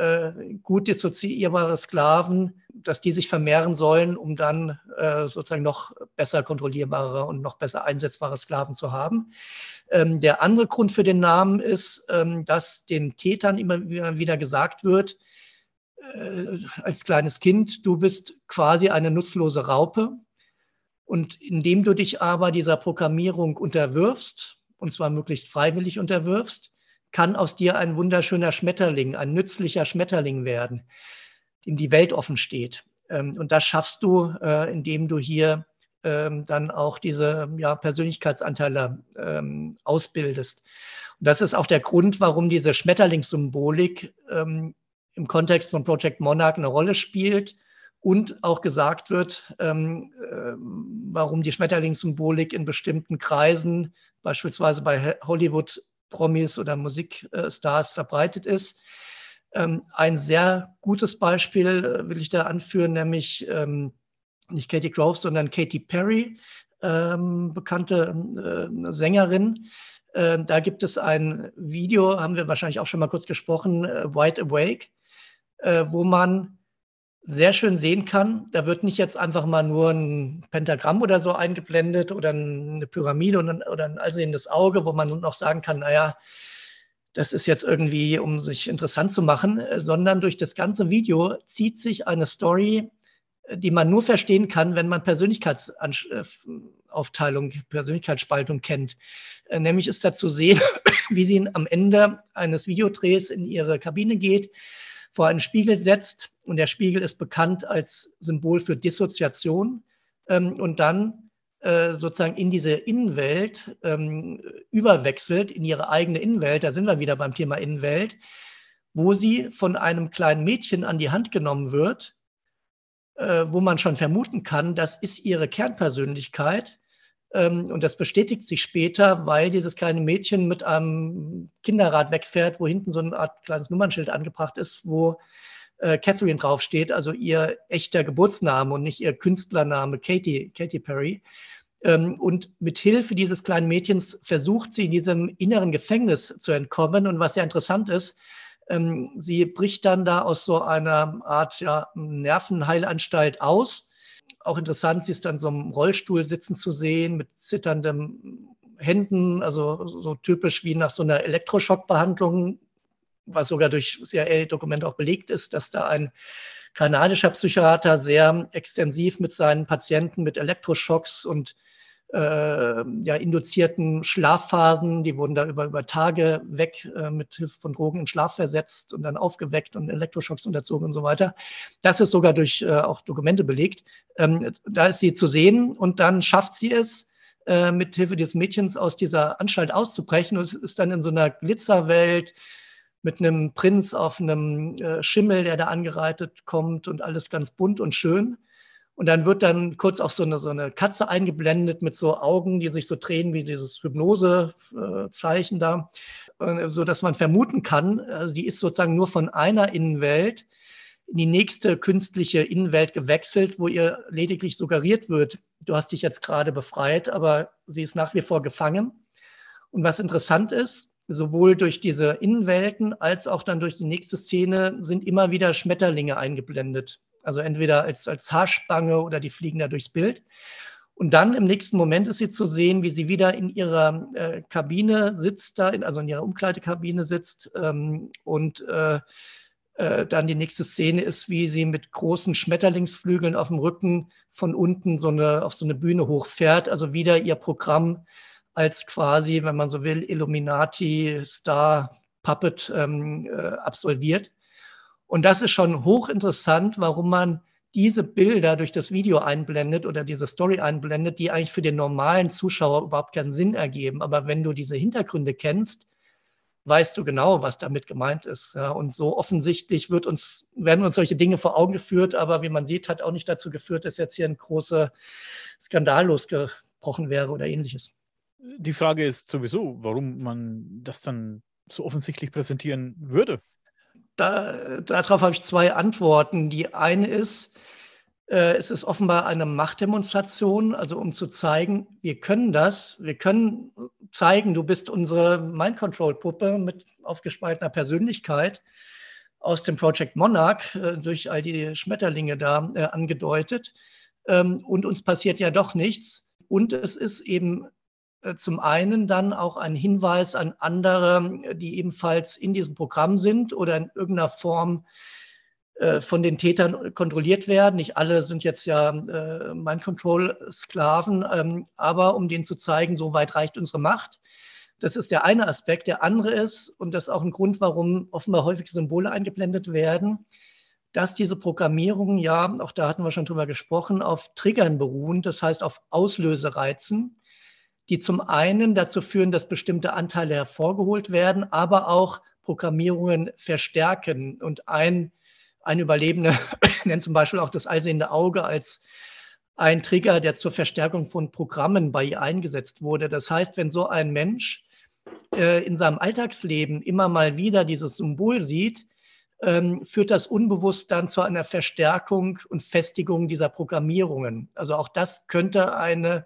gut dissoziierbare Sklaven, dass die sich vermehren sollen, um dann sozusagen noch besser kontrollierbare und noch besser einsetzbare Sklaven zu haben. Ähm, der andere Grund für den Namen ist, ähm, dass den Tätern immer wieder gesagt wird, äh, als kleines Kind, du bist quasi eine nutzlose Raupe. Und indem du dich aber dieser Programmierung unterwirfst, und zwar möglichst freiwillig unterwirfst, kann aus dir ein wunderschöner Schmetterling, ein nützlicher Schmetterling werden, dem die Welt offen steht. Ähm, und das schaffst du, äh, indem du hier ähm, dann auch diese ja, Persönlichkeitsanteile ähm, ausbildest. Und das ist auch der Grund, warum diese Schmetterlingssymbolik im Kontext von Project Monarch eine Rolle spielt und auch gesagt wird, ähm, äh, warum die Schmetterlingssymbolik in bestimmten Kreisen, beispielsweise bei Hollywood-Promis oder Musikstars, verbreitet ist. Ähm, ein sehr gutes Beispiel äh, will ich da anführen, nämlich ähm, nicht Katie Groves, sondern Katy Perry, ähm, bekannte äh, Sängerin. Äh, da gibt es ein Video, haben wir wahrscheinlich auch schon mal kurz gesprochen, äh, Wide Awake äh, wo man sehr schön sehen kann, da wird nicht jetzt einfach mal nur ein Pentagramm oder so eingeblendet oder eine Pyramide oder ein allsehendes Auge, wo man noch sagen kann, naja, das ist jetzt irgendwie, um sich interessant zu machen, äh, sondern durch das ganze Video zieht sich eine Story, die man nur verstehen kann, wenn man Persönlichkeitsanteile Aufteilung, Persönlichkeitsspaltung kennt. Äh, nämlich ist da zu sehen, wie sie am Ende eines Videodrehs in ihre Kabine geht, vor einen Spiegel setzt und der Spiegel ist bekannt als Symbol für Dissoziation ähm, und dann äh, sozusagen in diese Innenwelt ähm, überwechselt, in ihre eigene Innenwelt, da sind wir wieder beim Thema Innenwelt, wo sie von einem kleinen Mädchen an die Hand genommen wird, äh, wo man schon vermuten kann, das ist ihre Kernpersönlichkeit. Ähm, und das bestätigt sich später, weil dieses kleine Mädchen mit einem Kinderrad wegfährt, wo hinten so eine Art kleines Nummernschild angebracht ist, wo äh, Catherine draufsteht, also ihr echter Geburtsname und nicht ihr Künstlername Katy, Katy Perry. Ähm, und mit Hilfe dieses kleinen Mädchens versucht sie, diesem inneren Gefängnis zu entkommen. Und was sehr interessant ist, ähm, sie bricht dann da aus so einer Art ja, Nervenheilanstalt aus. Auch interessant, sie ist dann so im Rollstuhl sitzen zu sehen mit zitternden Händen, also so typisch wie nach so einer Elektroschockbehandlung, was sogar durch CIA-Dokumente auch belegt ist, dass da ein kanadischer Psychiater sehr extensiv mit seinen Patienten mit Elektroschocks und ja, induzierten Schlafphasen, die wurden da über, über Tage weg äh, mit Hilfe von Drogen in Schlaf versetzt und dann aufgeweckt und Elektroschocks unterzogen und so weiter. Das ist sogar durch äh, auch Dokumente belegt. Ähm, da ist sie zu sehen und dann schafft sie es, äh, mit Hilfe des Mädchens aus dieser Anstalt auszubrechen und es ist dann in so einer Glitzerwelt mit einem Prinz auf einem äh, Schimmel, der da angereitet kommt und alles ganz bunt und schön. Und dann wird dann kurz auch so eine, so eine Katze eingeblendet mit so Augen, die sich so drehen wie dieses Hypnosezeichen da, so dass man vermuten kann, äh, sie ist sozusagen nur von einer Innenwelt in die nächste künstliche Innenwelt gewechselt, wo ihr lediglich suggeriert wird, du hast dich jetzt gerade befreit, aber sie ist nach wie vor gefangen. Und was interessant ist, sowohl durch diese Innenwelten als auch dann durch die nächste Szene sind immer wieder Schmetterlinge eingeblendet. Also entweder als, als Haarspange oder die fliegen da durchs Bild. Und dann im nächsten Moment ist sie zu sehen, wie sie wieder in ihrer äh, Kabine sitzt, da in, also in ihrer Umkleidekabine sitzt. Ähm, und äh, äh, dann die nächste Szene ist, wie sie mit großen Schmetterlingsflügeln auf dem Rücken von unten so eine, auf so eine Bühne hochfährt. Also wieder ihr Programm als quasi, wenn man so will, Illuminati Star Puppet ähm, äh, absolviert. Und das ist schon hochinteressant, warum man diese Bilder durch das Video einblendet oder diese Story einblendet, die eigentlich für den normalen Zuschauer überhaupt keinen Sinn ergeben. Aber wenn du diese Hintergründe kennst, weißt du genau, was damit gemeint ist. Ja, und so offensichtlich wird uns, werden uns solche Dinge vor Augen geführt, aber wie man sieht, hat auch nicht dazu geführt, dass jetzt hier ein großer Skandal losgebrochen wäre oder ähnliches. Die Frage ist sowieso, warum man das dann so offensichtlich präsentieren würde da, darauf habe ich zwei Antworten. Die eine ist, äh, es ist offenbar eine Machtdemonstration, also um zu zeigen, wir können das, wir können zeigen, du bist unsere Mind-Control-Puppe mit aufgespaltener Persönlichkeit aus dem Project Monarch, äh, durch all die Schmetterlinge da äh, angedeutet. Ähm, und uns passiert ja doch nichts. Und es ist eben zum einen dann auch ein Hinweis an andere, die ebenfalls in diesem Programm sind oder in irgendeiner Form äh, von den Tätern kontrolliert werden. Nicht alle sind jetzt ja äh, Mind-Control-Sklaven, ähm, aber um denen zu zeigen, so weit reicht unsere Macht. Das ist der eine Aspekt. Der andere ist, und das ist auch ein Grund, warum offenbar häufig Symbole eingeblendet werden, dass diese Programmierungen ja, auch da hatten wir schon drüber gesprochen, auf Triggern beruhen, das heißt auf Auslösereizen die zum einen dazu führen, dass bestimmte Anteile hervorgeholt werden, aber auch Programmierungen verstärken. Und ein, ein Überlebender nennt zum Beispiel auch das allsehende Auge als ein Trigger, der zur Verstärkung von Programmen bei ihr eingesetzt wurde. Das heißt, wenn so ein Mensch äh, in seinem Alltagsleben immer mal wieder dieses Symbol sieht, ähm, führt das unbewusst dann zu einer Verstärkung und Festigung dieser Programmierungen. Also auch das könnte eine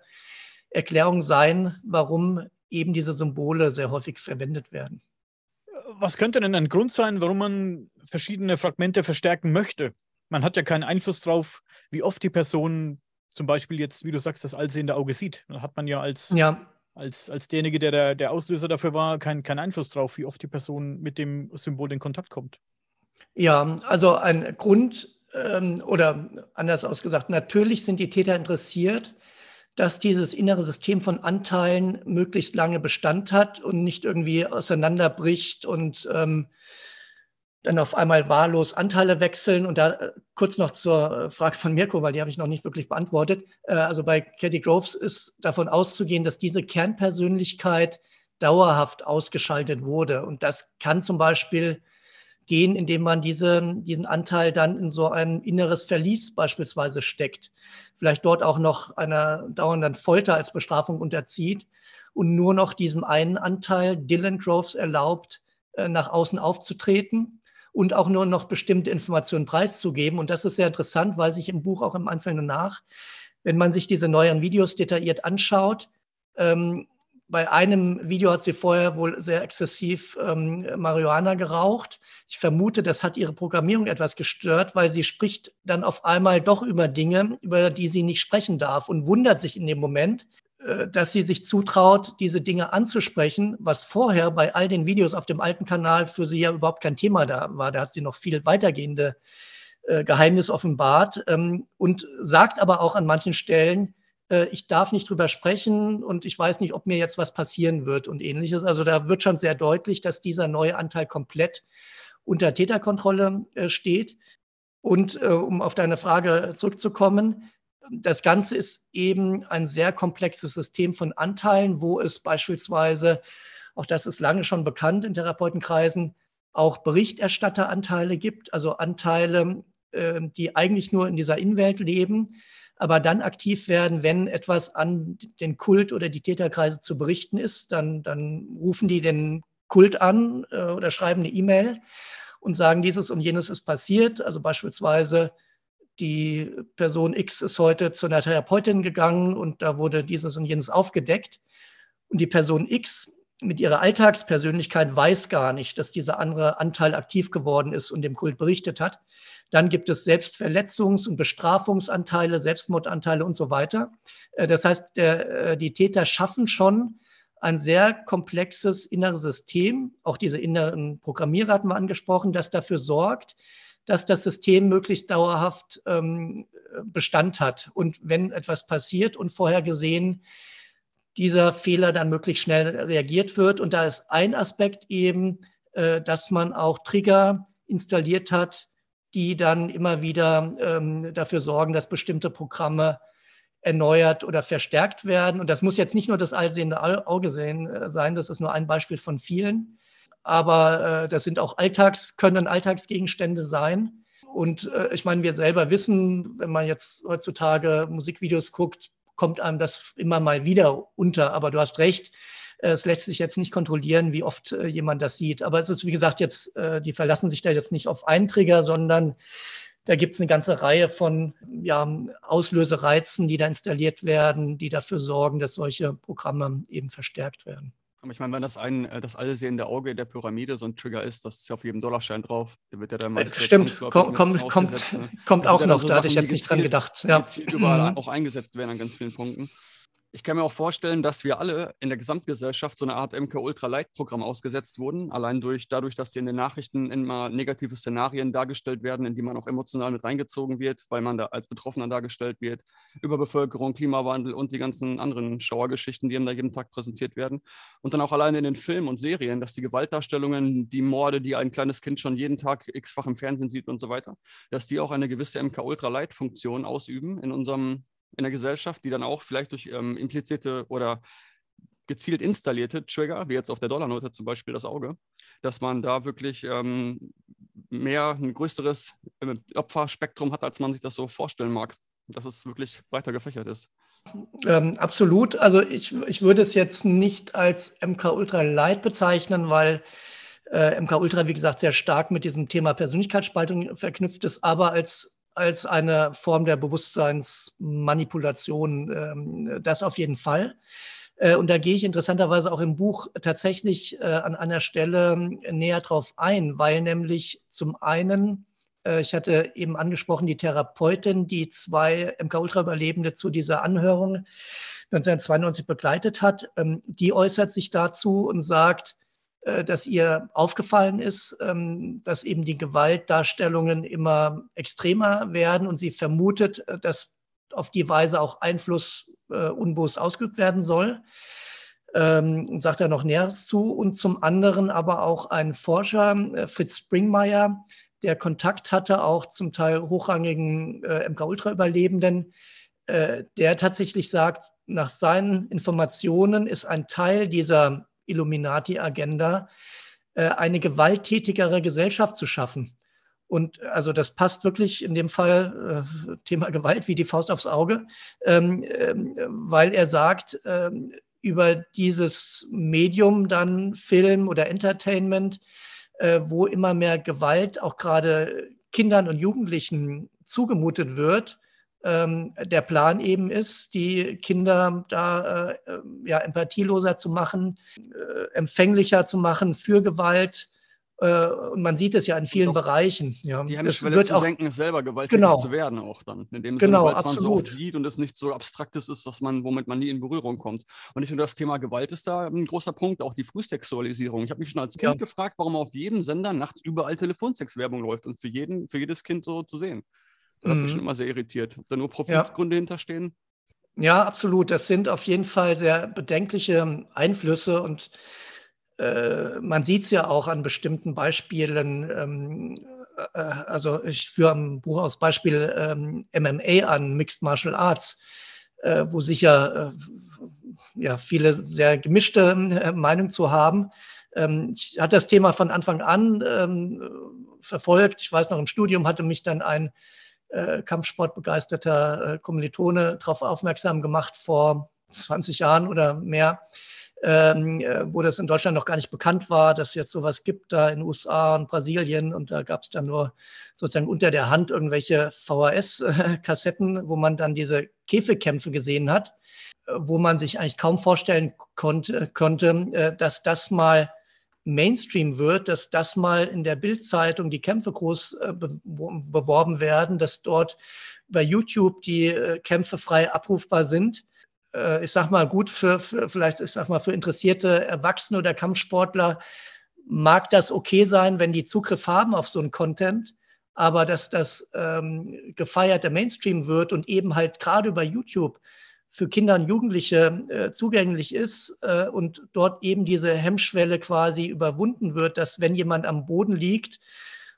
Erklärung sein, warum eben diese Symbole sehr häufig verwendet werden. Was könnte denn ein Grund sein, warum man verschiedene Fragmente verstärken möchte? Man hat ja keinen Einfluss darauf, wie oft die Person zum Beispiel jetzt, wie du sagst, das allsehende Auge sieht. Da hat man ja als, ja. als, als derjenige, der, der der Auslöser dafür war, keinen kein Einfluss darauf, wie oft die Person mit dem Symbol in Kontakt kommt. Ja, also ein Grund ähm, oder anders ausgesagt, natürlich sind die Täter interessiert, dass dieses innere System von Anteilen möglichst lange Bestand hat und nicht irgendwie auseinanderbricht und ähm, dann auf einmal wahllos Anteile wechseln. Und da äh, kurz noch zur äh, Frage von Mirko, weil die habe ich noch nicht wirklich beantwortet. Äh, also bei Katie Groves ist davon auszugehen, dass diese Kernpersönlichkeit dauerhaft ausgeschaltet wurde. Und das kann zum Beispiel gehen, indem man diese, diesen Anteil dann in so ein inneres Verlies beispielsweise steckt. Vielleicht dort auch noch einer dauernden Folter als Bestrafung unterzieht und nur noch diesem einen Anteil Dylan Groves erlaubt, nach außen aufzutreten und auch nur noch bestimmte Informationen preiszugeben. Und das ist sehr interessant, weil sich im Buch auch im Einzelnen nach, wenn man sich diese neuen Videos detailliert anschaut, ähm, bei einem Video hat sie vorher wohl sehr exzessiv ähm, Marihuana geraucht. Ich vermute, das hat ihre Programmierung etwas gestört, weil sie spricht dann auf einmal doch über Dinge, über die sie nicht sprechen darf und wundert sich in dem Moment, äh, dass sie sich zutraut, diese Dinge anzusprechen, was vorher bei all den Videos auf dem alten Kanal für sie ja überhaupt kein Thema da war. Da hat sie noch viel weitergehende äh, Geheimnis offenbart ähm, und sagt aber auch an manchen Stellen, äh, ich darf nicht drüber sprechen und ich weiß nicht, ob mir jetzt was passieren wird und ähnliches. Also da wird schon sehr deutlich, dass dieser neue Anteil komplett unter Täterkontrolle äh, steht. Und äh, um auf deine Frage zurückzukommen, das Ganze ist eben ein sehr komplexes System von Anteilen, wo es beispielsweise, auch das ist lange schon bekannt in Therapeutenkreisen, auch Berichterstatteranteile gibt, also Anteile, äh, die eigentlich nur in dieser Innenwelt leben, aber dann aktiv werden, wenn etwas an den Kult oder die Täterkreise zu berichten ist. Dann, dann rufen die den Kult an äh, oder schreiben eine E-Mail und sagen, dieses und jenes ist passiert. Also beispielsweise die Person X ist heute zu einer Therapeutin gegangen und da wurde dieses und jenes aufgedeckt. Und die Person X mit ihrer Alltagspersönlichkeit weiß gar nicht, dass dieser andere Anteil aktiv geworden ist und dem Kult berichtet hat. Dann gibt es Selbstverletzungs- und Bestrafungsanteile, Selbstmordanteile und so weiter. Äh, das heißt, der, äh, die Täter schaffen schon ein sehr komplexes inneres System. Auch diese inneren Programmierer hatten wir angesprochen, das dafür sorgt, dass das System möglichst dauerhaft ähm, Bestand hat. Und wenn etwas passiert und vorhergesehen, dieser Fehler dann möglichst schnell reagiert wird. Und da ist ein Aspekt eben, äh, dass man auch Trigger installiert hat, die dann immer wieder ähm, dafür sorgen, dass bestimmte Programme erneuert oder verstärkt werden. Und das muss jetzt nicht nur das allsehende Auge sehen, äh, sein, das ist nur ein Beispiel von vielen aber äh, das sind auch Alltags, können Alltagsgegenstände sein. Und äh, ich meine, wir selber wissen, wenn man jetzt heutzutage Musikvideos guckt, kommt einem das immer mal wieder unter. Aber du hast recht, es lässt sich jetzt nicht kontrollieren, wie oft äh, jemand das sieht. Aber es ist, wie gesagt, jetzt, äh, die verlassen sich da jetzt nicht auf einen Trigger, sondern da gibt es eine ganze Reihe von ja, Auslösereizen, die da installiert werden, die dafür sorgen, dass solche Programme eben verstärkt werden. Aber ich meine, wenn das ein, äh, das allsehende Auge der Pyramide so ein Trigger ist, das ist ja auf jedem Dollarschein drauf, der wird ja dann meist Stimmt, komm, komm, kommt, ne? kommt auch noch, so da hatte ich jetzt nicht dran gedacht. Ja. Überall mhm. auch eingesetzt werden an ganz vielen Punkten ich kann mir auch vorstellen, dass wir alle in der Gesamtgesellschaft so eine Art MK Ultra Light Programm ausgesetzt wurden, allein durch dadurch, dass hier in den Nachrichten immer negative Szenarien dargestellt werden, in die man auch emotional mit reingezogen wird, weil man da als Betroffener dargestellt wird, Überbevölkerung, Klimawandel und die ganzen anderen Schauergeschichten, die einem da jeden Tag präsentiert werden. Und dann auch allein in den Filmen und Serien, dass die Gewaltdarstellungen, die Morde, die ein kleines Kind schon jeden Tag x-fach im Fernsehen sieht und so weiter, dass die auch eine gewisse MK Ultra Light Funktion ausüben in unserem in der Gesellschaft, die dann auch vielleicht durch ähm, implizierte oder gezielt installierte Trigger, wie jetzt auf der Dollarnote zum Beispiel das Auge, dass man da wirklich ähm, mehr ein größeres äh, Opferspektrum hat, als man sich das so vorstellen mag. Dass es wirklich breiter gefächert ist. Ähm, absolut. Also ich, ich würde es jetzt nicht als MK Ultra Light bezeichnen, weil äh, MK Ultra, wie gesagt, sehr stark mit diesem Thema Persönlichkeitsspaltung verknüpft ist, aber als als eine Form der Bewusstseinsmanipulation. Ähm, das auf jeden Fall. Äh, und da gehe ich interessanterweise auch im Buch tatsächlich äh, an einer Stelle näher drauf ein, weil nämlich zum einen, äh, ich hatte eben angesprochen, die Therapeutin, die zwei MK-Ultra-Überlebende zu dieser Anhörung 1992 begleitet hat, ähm, die äußert sich dazu und sagt, äh, dass ihr aufgefallen ist, ähm, dass eben die Gewaltdarstellungen immer extremer werden und sie vermutet, äh, dass auf die Weise auch Einfluss äh, unbewusst ausgeübt werden soll. Ähm, sagt er noch Näheres zu. Und zum anderen aber auch ein Forscher, äh, Fritz Springmeier, der Kontakt hatte, auch zum Teil hochrangigen äh, MK-Ultra-Überlebenden, äh, der tatsächlich sagt, nach seinen Informationen ist ein Teil dieser Illuminati-Agenda äh, eine gewalttätigere Gesellschaft zu schaffen. Und also das passt wirklich in dem Fall äh, Thema Gewalt wie die Faust aufs Auge, ähm, ähm, weil er sagt, ähm, über dieses Medium dann Film oder Entertainment, äh, wo immer mehr Gewalt auch gerade Kindern und Jugendlichen zugemutet wird, ähm, der Plan eben ist, die Kinder da äh, ja, empathieloser zu machen, äh, empfänglicher zu machen für Gewalt. Äh, und man sieht es ja in vielen Bereichen. Ja. Die Hemmschwelle zu auch, senken, selber gewalttätig genau, zu werden auch dann. In dem genau, Sinne, weil man so oft sieht und es nicht so abstraktes ist, was man, womit man nie in Berührung kommt. Und ich finde, das Thema Gewalt ist da ein großer Punkt, auch die Frühsexualisierung. Ich habe mich schon als Kind ja. gefragt, warum auf jedem Sender nachts überall Telefonsexwerbung läuft und für, jeden, für jedes Kind so zu sehen. Das hat mich mhm. schon immer sehr irritiert. Ob da nur Profitgründe ja. hinterstehen? Ja, absolut. Das sind auf jeden Fall sehr bedenkliche Einflüsse und äh, man sieht es ja auch an bestimmten Beispielen. Ähm, äh, also ich führe am Buch aus Beispiel ähm, MMA an, Mixed Martial Arts, äh, wo sicher äh, ja, viele sehr gemischte äh, Meinungen zu haben. Ähm, ich hatte das Thema von Anfang an ähm, verfolgt. Ich weiß noch, im Studium hatte mich dann ein äh, kampfsportbegeisterter äh, Kommilitone darauf aufmerksam gemacht vor 20 Jahren oder mehr, ähm, äh, wo das in Deutschland noch gar nicht bekannt war, dass es jetzt sowas gibt da in USA und Brasilien. Und da gab es dann nur sozusagen unter der Hand irgendwelche VHS-Kassetten, wo man dann diese Käfigkämpfe gesehen hat, äh, wo man sich eigentlich kaum vorstellen konnte, konnte äh, dass das mal Mainstream wird, dass das mal in der Bildzeitung die Kämpfe groß äh, be beworben werden, dass dort bei YouTube die äh, Kämpfe frei abrufbar sind. Äh, ich sag mal gut für, für, vielleicht ich sag mal für interessierte Erwachsene oder Kampfsportler mag das okay sein, wenn die Zugriff haben auf so einen Content, aber dass das ähm, gefeierte Mainstream wird und eben halt gerade über YouTube für Kinder und Jugendliche äh, zugänglich ist äh, und dort eben diese Hemmschwelle quasi überwunden wird, dass wenn jemand am Boden liegt,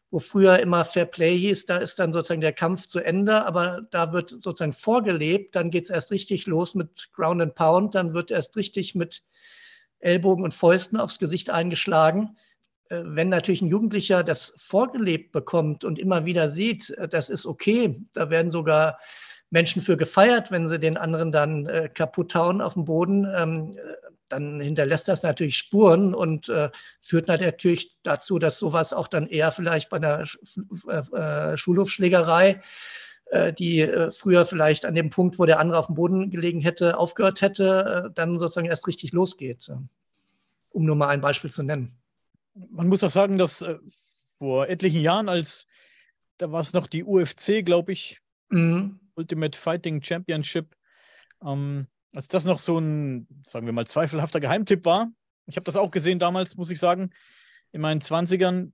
wo früher immer Fair Play hieß, da ist dann sozusagen der Kampf zu Ende, aber da wird sozusagen vorgelebt, dann geht es erst richtig los mit Ground and Pound, dann wird erst richtig mit Ellbogen und Fäusten aufs Gesicht eingeschlagen. Äh, wenn natürlich ein Jugendlicher das vorgelebt bekommt und immer wieder sieht, äh, das ist okay, da werden sogar Menschen für gefeiert, wenn sie den anderen dann äh, kaputt hauen auf dem Boden. Ähm, dann hinterlässt das natürlich Spuren und äh, führt natürlich dazu, dass sowas auch dann eher vielleicht bei einer äh, Schulhofschlägerei, äh, die äh, früher vielleicht an dem Punkt, wo der andere auf dem Boden gelegen hätte, aufgehört hätte, äh, dann sozusagen erst richtig losgeht. Um nur mal ein Beispiel zu nennen. Man muss auch sagen, dass vor etlichen Jahren, als da war es noch die UFC, glaube ich, mhm. Ultimate Fighting Championship. Ähm, als das noch so ein, sagen wir mal, zweifelhafter Geheimtipp war. Ich habe das auch gesehen damals, muss ich sagen, in meinen 20ern.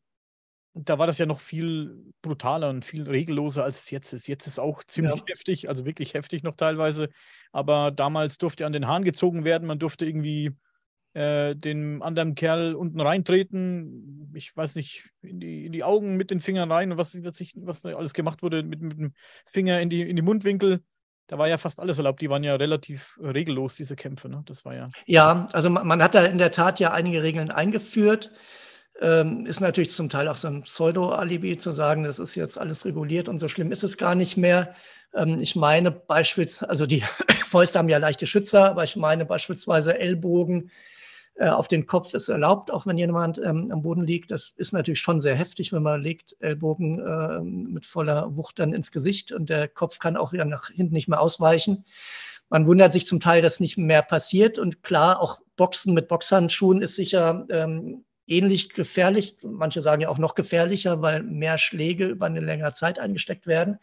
Da war das ja noch viel brutaler und viel regelloser, als es jetzt ist. Jetzt ist es auch ziemlich ja. heftig, also wirklich heftig noch teilweise. Aber damals durfte an den Haaren gezogen werden. Man durfte irgendwie äh, den anderen Kerl unten reintreten, ich weiß nicht, in die, in die Augen mit den Fingern rein und was, was, ich, was alles gemacht wurde mit, mit dem Finger in die, in die Mundwinkel. Da war ja fast alles erlaubt. Die waren ja relativ regellos, diese Kämpfe. Ne? Das war ja. Ja, also man, man hat da in der Tat ja einige Regeln eingeführt. Ähm, ist natürlich zum Teil auch so ein Pseudo-Alibi zu sagen, das ist jetzt alles reguliert und so schlimm ist es gar nicht mehr. Ähm, ich meine beispielsweise, also die Fäuste haben ja leichte Schützer, aber ich meine beispielsweise Ellbogen, äh, auf den Kopf ist erlaubt, auch wenn jemand ähm, am Boden liegt. Das ist natürlich schon sehr heftig, wenn man legt Ellbogen äh, mit voller Wucht dann ins Gesicht und der Kopf kann auch ja nach hinten nicht mehr ausweichen. Man wundert sich zum Teil, dass nicht mehr passiert. Und klar, auch Boxen mit Boxhandschuhen ist sicher ähm, ähnlich gefährlich. Manche sagen ja auch noch gefährlicher, weil mehr Schläge über eine längere Zeit eingesteckt werden.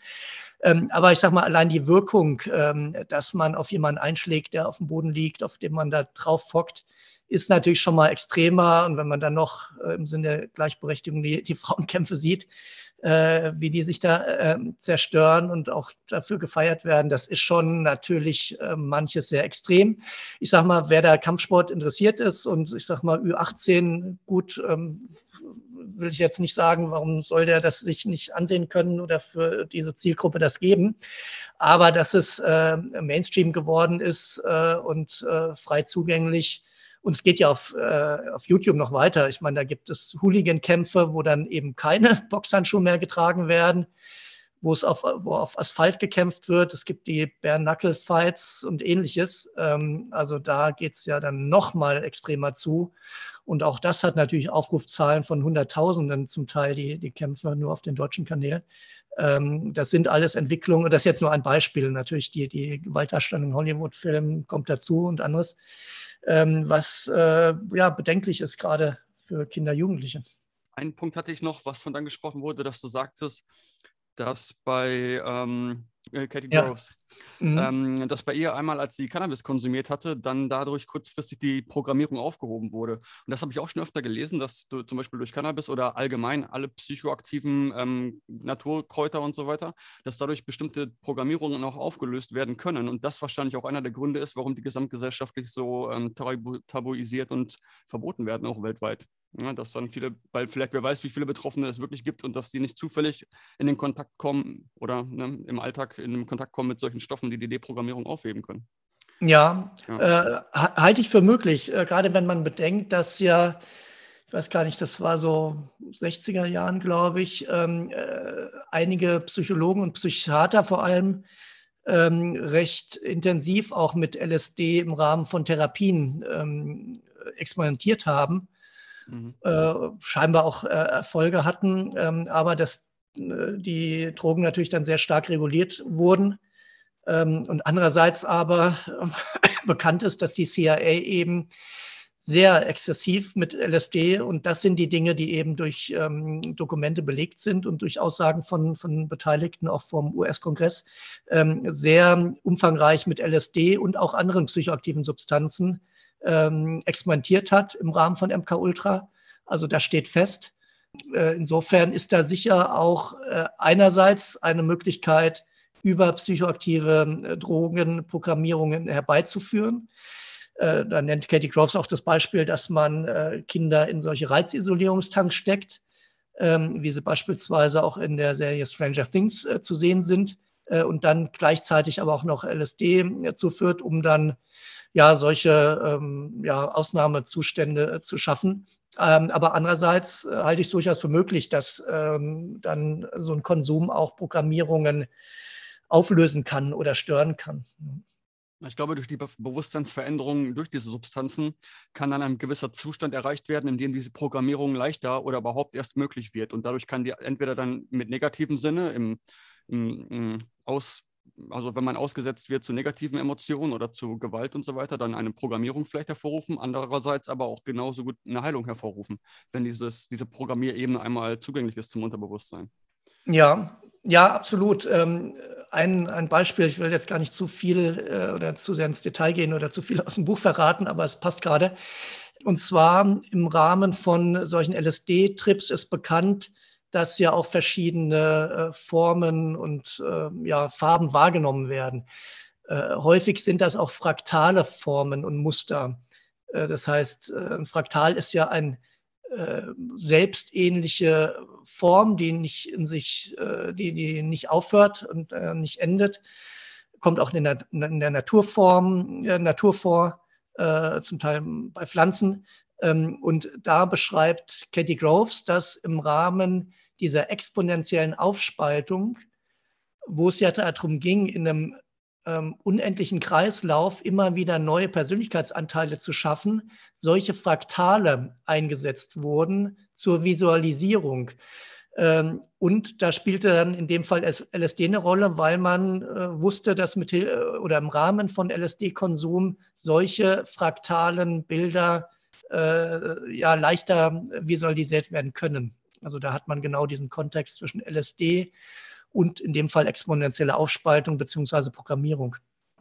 Ähm, aber ich sage mal, allein die Wirkung, ähm, dass man auf jemanden einschlägt, der auf dem Boden liegt, auf dem man da drauf hockt, ist natürlich schon mal extremer. Und wenn man dann noch äh, im Sinne der Gleichberechtigung die, die Frauenkämpfe sieht, äh, wie die sich da äh, zerstören und auch dafür gefeiert werden, das ist schon natürlich äh, manches sehr extrem. Ich sag mal, wer da Kampfsport interessiert ist und ich sag mal Ü18 gut ähm, will ich jetzt nicht sagen, warum soll der das sich nicht ansehen können oder für diese Zielgruppe das geben. Aber dass es äh, Mainstream geworden ist äh, und äh, frei zugänglich, und es geht ja auf, äh, auf YouTube noch weiter. Ich meine, da gibt es Hooligan-Kämpfe, wo dann eben keine Boxhandschuhe mehr getragen werden, wo es auf, wo auf Asphalt gekämpft wird. Es gibt die Bare-Knuckle-Fights und ähnliches. Ähm, also da geht es ja dann noch mal extremer zu. Und auch das hat natürlich Aufrufzahlen von Hunderttausenden zum Teil, die, die Kämpfe nur auf den deutschen Kanälen. Ähm, das sind alles Entwicklungen, das ist jetzt nur ein Beispiel. Natürlich die, die Gewaltdarstellung in Hollywood-Filmen kommt dazu und anderes was äh, ja bedenklich ist, gerade für Kinder, Jugendliche. Einen Punkt hatte ich noch, was von dann gesprochen wurde, dass du sagtest, dass bei ähm, äh, Katie ja. Groves, mhm. ähm, dass bei ihr einmal, als sie Cannabis konsumiert hatte, dann dadurch kurzfristig die Programmierung aufgehoben wurde. Und das habe ich auch schon öfter gelesen, dass du zum Beispiel durch Cannabis oder allgemein alle psychoaktiven ähm, Naturkräuter und so weiter, dass dadurch bestimmte Programmierungen auch aufgelöst werden können. Und das wahrscheinlich auch einer der Gründe ist, warum die gesamtgesellschaftlich so ähm, tabu tabuisiert und verboten werden, auch weltweit. Ja, dass dann viele, weil vielleicht wer weiß, wie viele Betroffene es wirklich gibt und dass die nicht zufällig in den Kontakt kommen oder ne, im Alltag in den Kontakt kommen mit solchen Stoffen, die die Deprogrammierung aufheben können. Ja, ja. Äh, halte ich für möglich, äh, gerade wenn man bedenkt, dass ja, ich weiß gar nicht, das war so 60er Jahren, glaube ich, ähm, äh, einige Psychologen und Psychiater vor allem ähm, recht intensiv auch mit LSD im Rahmen von Therapien ähm, experimentiert haben mhm. äh, scheinbar auch äh, Erfolge hatten, ähm, aber dass äh, die Drogen natürlich dann sehr stark reguliert wurden. Ähm, und andererseits aber bekannt ist, dass die CIA eben sehr exzessiv mit LSD und das sind die Dinge, die eben durch ähm, Dokumente belegt sind und durch Aussagen von, von Beteiligten auch vom US-Kongress ähm, sehr umfangreich mit LSD und auch anderen psychoaktiven Substanzen ähm, experimentiert hat im Rahmen von MK Ultra. Also das steht fest. Äh, insofern ist da sicher auch äh, einerseits eine Möglichkeit, über psychoaktive äh, Drogen Programmierungen herbeizuführen. Äh, da nennt Katie Groves auch das Beispiel, dass man äh, Kinder in solche Reizisolierungstanks steckt, ähm, wie sie beispielsweise auch in der Serie Stranger Things äh, zu sehen sind, und dann gleichzeitig aber auch noch LSD zuführt, um dann ja, solche ähm, ja, Ausnahmezustände äh, zu schaffen. Ähm, aber andererseits äh, halte ich es durchaus für möglich, dass ähm, dann so ein Konsum auch Programmierungen auflösen kann oder stören kann. Ich glaube, durch die Be Bewusstseinsveränderung durch diese Substanzen kann dann ein gewisser Zustand erreicht werden, in dem diese Programmierung leichter oder überhaupt erst möglich wird. Und dadurch kann die entweder dann mit negativem Sinne im, im, im Aus, also wenn man ausgesetzt wird zu negativen Emotionen oder zu Gewalt und so weiter, dann eine Programmierung vielleicht hervorrufen, andererseits aber auch genauso gut eine Heilung hervorrufen, wenn dieses, diese Programmierebene einmal zugänglich ist zum Unterbewusstsein. Ja, ja, absolut. Ähm, ein, ein Beispiel, ich will jetzt gar nicht zu viel äh, oder zu sehr ins Detail gehen oder zu viel aus dem Buch verraten, aber es passt gerade. Und zwar im Rahmen von solchen LSD-Trips ist bekannt, dass ja auch verschiedene äh, Formen und äh, ja, Farben wahrgenommen werden. Äh, häufig sind das auch fraktale Formen und Muster. Äh, das heißt, äh, ein Fraktal ist ja eine äh, selbstähnliche Form, die nicht in sich, die, die nicht aufhört und nicht endet. Kommt auch in der, in der Naturform, Natur vor, zum Teil bei Pflanzen. Ähm, und da beschreibt Katie Groves, dass im Rahmen dieser exponentiellen Aufspaltung, wo es ja darum ging, in einem ähm, unendlichen Kreislauf immer wieder neue Persönlichkeitsanteile zu schaffen, solche Fraktale eingesetzt wurden zur Visualisierung. Ähm, und da spielte dann in dem Fall LSD eine Rolle, weil man äh, wusste, dass mit oder im Rahmen von LSD-Konsum solche fraktalen Bilder äh, ja leichter visualisiert werden können. Also da hat man genau diesen Kontext zwischen LSD und in dem Fall exponentielle Aufspaltung bzw. Programmierung.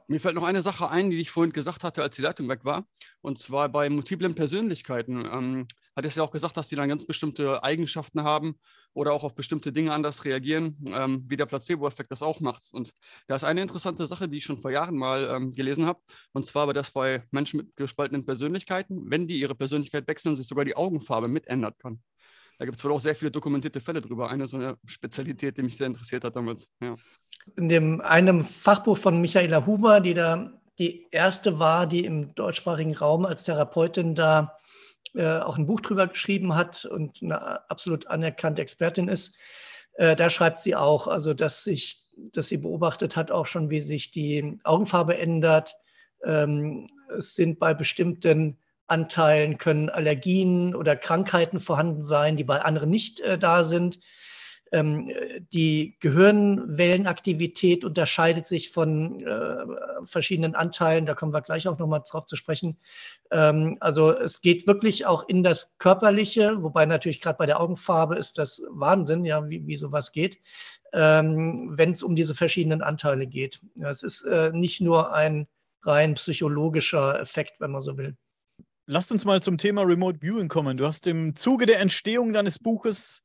Mir fällt noch eine Sache ein, die ich vorhin gesagt hatte, als die Leitung weg war. Und zwar bei multiplen Persönlichkeiten. Ähm, hat es ja auch gesagt, dass die dann ganz bestimmte Eigenschaften haben oder auch auf bestimmte Dinge anders reagieren, ähm, wie der Placebo-Effekt das auch macht. Und da ist eine interessante Sache, die ich schon vor Jahren mal ähm, gelesen habe. Und zwar war das bei Menschen mit gespaltenen Persönlichkeiten, wenn die ihre Persönlichkeit wechseln, sich sogar die Augenfarbe mit ändern kann. Da gibt es wohl auch sehr viele dokumentierte Fälle drüber. Eine so eine Spezialität, die mich sehr interessiert hat damals. Ja. In dem einem Fachbuch von Michaela Huber, die da die erste war, die im deutschsprachigen Raum als Therapeutin da äh, auch ein Buch drüber geschrieben hat und eine absolut anerkannte Expertin ist, äh, da schreibt sie auch, also dass sich, dass sie beobachtet hat auch schon, wie sich die Augenfarbe ändert. Ähm, es sind bei bestimmten Anteilen können Allergien oder Krankheiten vorhanden sein, die bei anderen nicht äh, da sind. Ähm, die Gehirnwellenaktivität unterscheidet sich von äh, verschiedenen Anteilen. Da kommen wir gleich auch nochmal drauf zu sprechen. Ähm, also es geht wirklich auch in das Körperliche, wobei natürlich gerade bei der Augenfarbe ist das Wahnsinn, ja, wie, wie sowas geht, ähm, wenn es um diese verschiedenen Anteile geht. Es ist äh, nicht nur ein rein psychologischer Effekt, wenn man so will. Lasst uns mal zum Thema Remote Viewing kommen. Du hast im Zuge der Entstehung deines Buches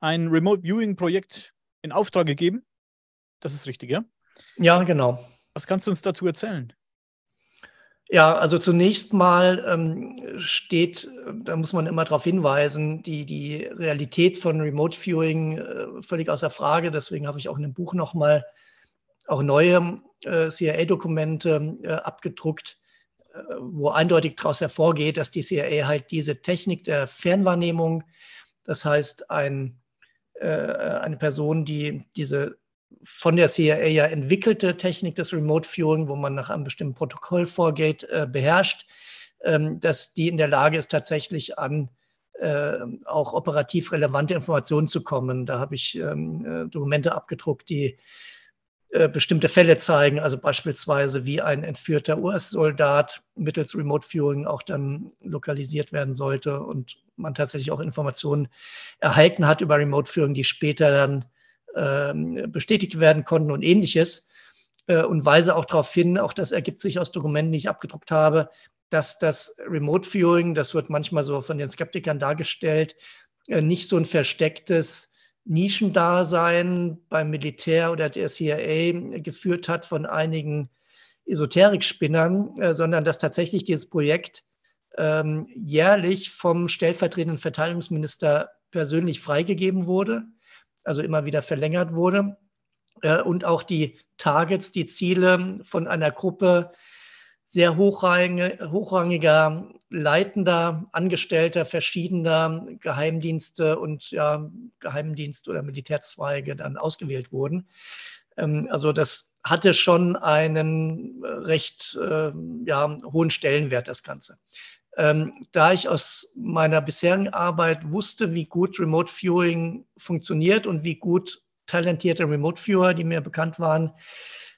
ein Remote Viewing Projekt in Auftrag gegeben. Das ist richtig, ja? Ja, genau. Was kannst du uns dazu erzählen? Ja, also zunächst mal ähm, steht, da muss man immer darauf hinweisen, die, die Realität von Remote Viewing äh, völlig außer Frage. Deswegen habe ich auch in dem Buch nochmal auch neue äh, CIA-Dokumente äh, abgedruckt, wo eindeutig daraus hervorgeht, dass die CIA halt diese Technik der Fernwahrnehmung, das heißt ein, äh, eine Person, die diese von der CIA ja entwickelte Technik des Remote Viewing, wo man nach einem bestimmten Protokoll vorgeht, äh, beherrscht, ähm, dass die in der Lage ist, tatsächlich an äh, auch operativ relevante Informationen zu kommen. Da habe ich ähm, äh, Dokumente abgedruckt, die äh, bestimmte Fälle zeigen, also beispielsweise wie ein entführter US-Soldat mittels Remote Viewing auch dann lokalisiert werden sollte und man tatsächlich auch Informationen erhalten hat über Remote Viewing, die später dann äh, bestätigt werden konnten und ähnliches. Äh, und weise auch darauf hin, auch das ergibt sich aus Dokumenten, die ich abgedruckt habe, dass das Remote Viewing, das wird manchmal so von den Skeptikern dargestellt, äh, nicht so ein verstecktes Nischendasein beim Militär oder der CIA geführt hat von einigen Esoterikspinnern, äh, sondern dass tatsächlich dieses Projekt ähm, jährlich vom stellvertretenden Verteidigungsminister persönlich freigegeben wurde, also immer wieder verlängert wurde. Äh, und auch die Targets, die Ziele von einer Gruppe sehr hochrangige, hochrangiger, leitender Angestellter verschiedener Geheimdienste und ja, Geheimdienst- oder Militärzweige dann ausgewählt wurden. Ähm, also das hatte schon einen recht äh, ja, hohen Stellenwert, das Ganze. Ähm, da ich aus meiner bisherigen Arbeit wusste, wie gut Remote Viewing funktioniert und wie gut talentierte Remote Viewer, die mir bekannt waren,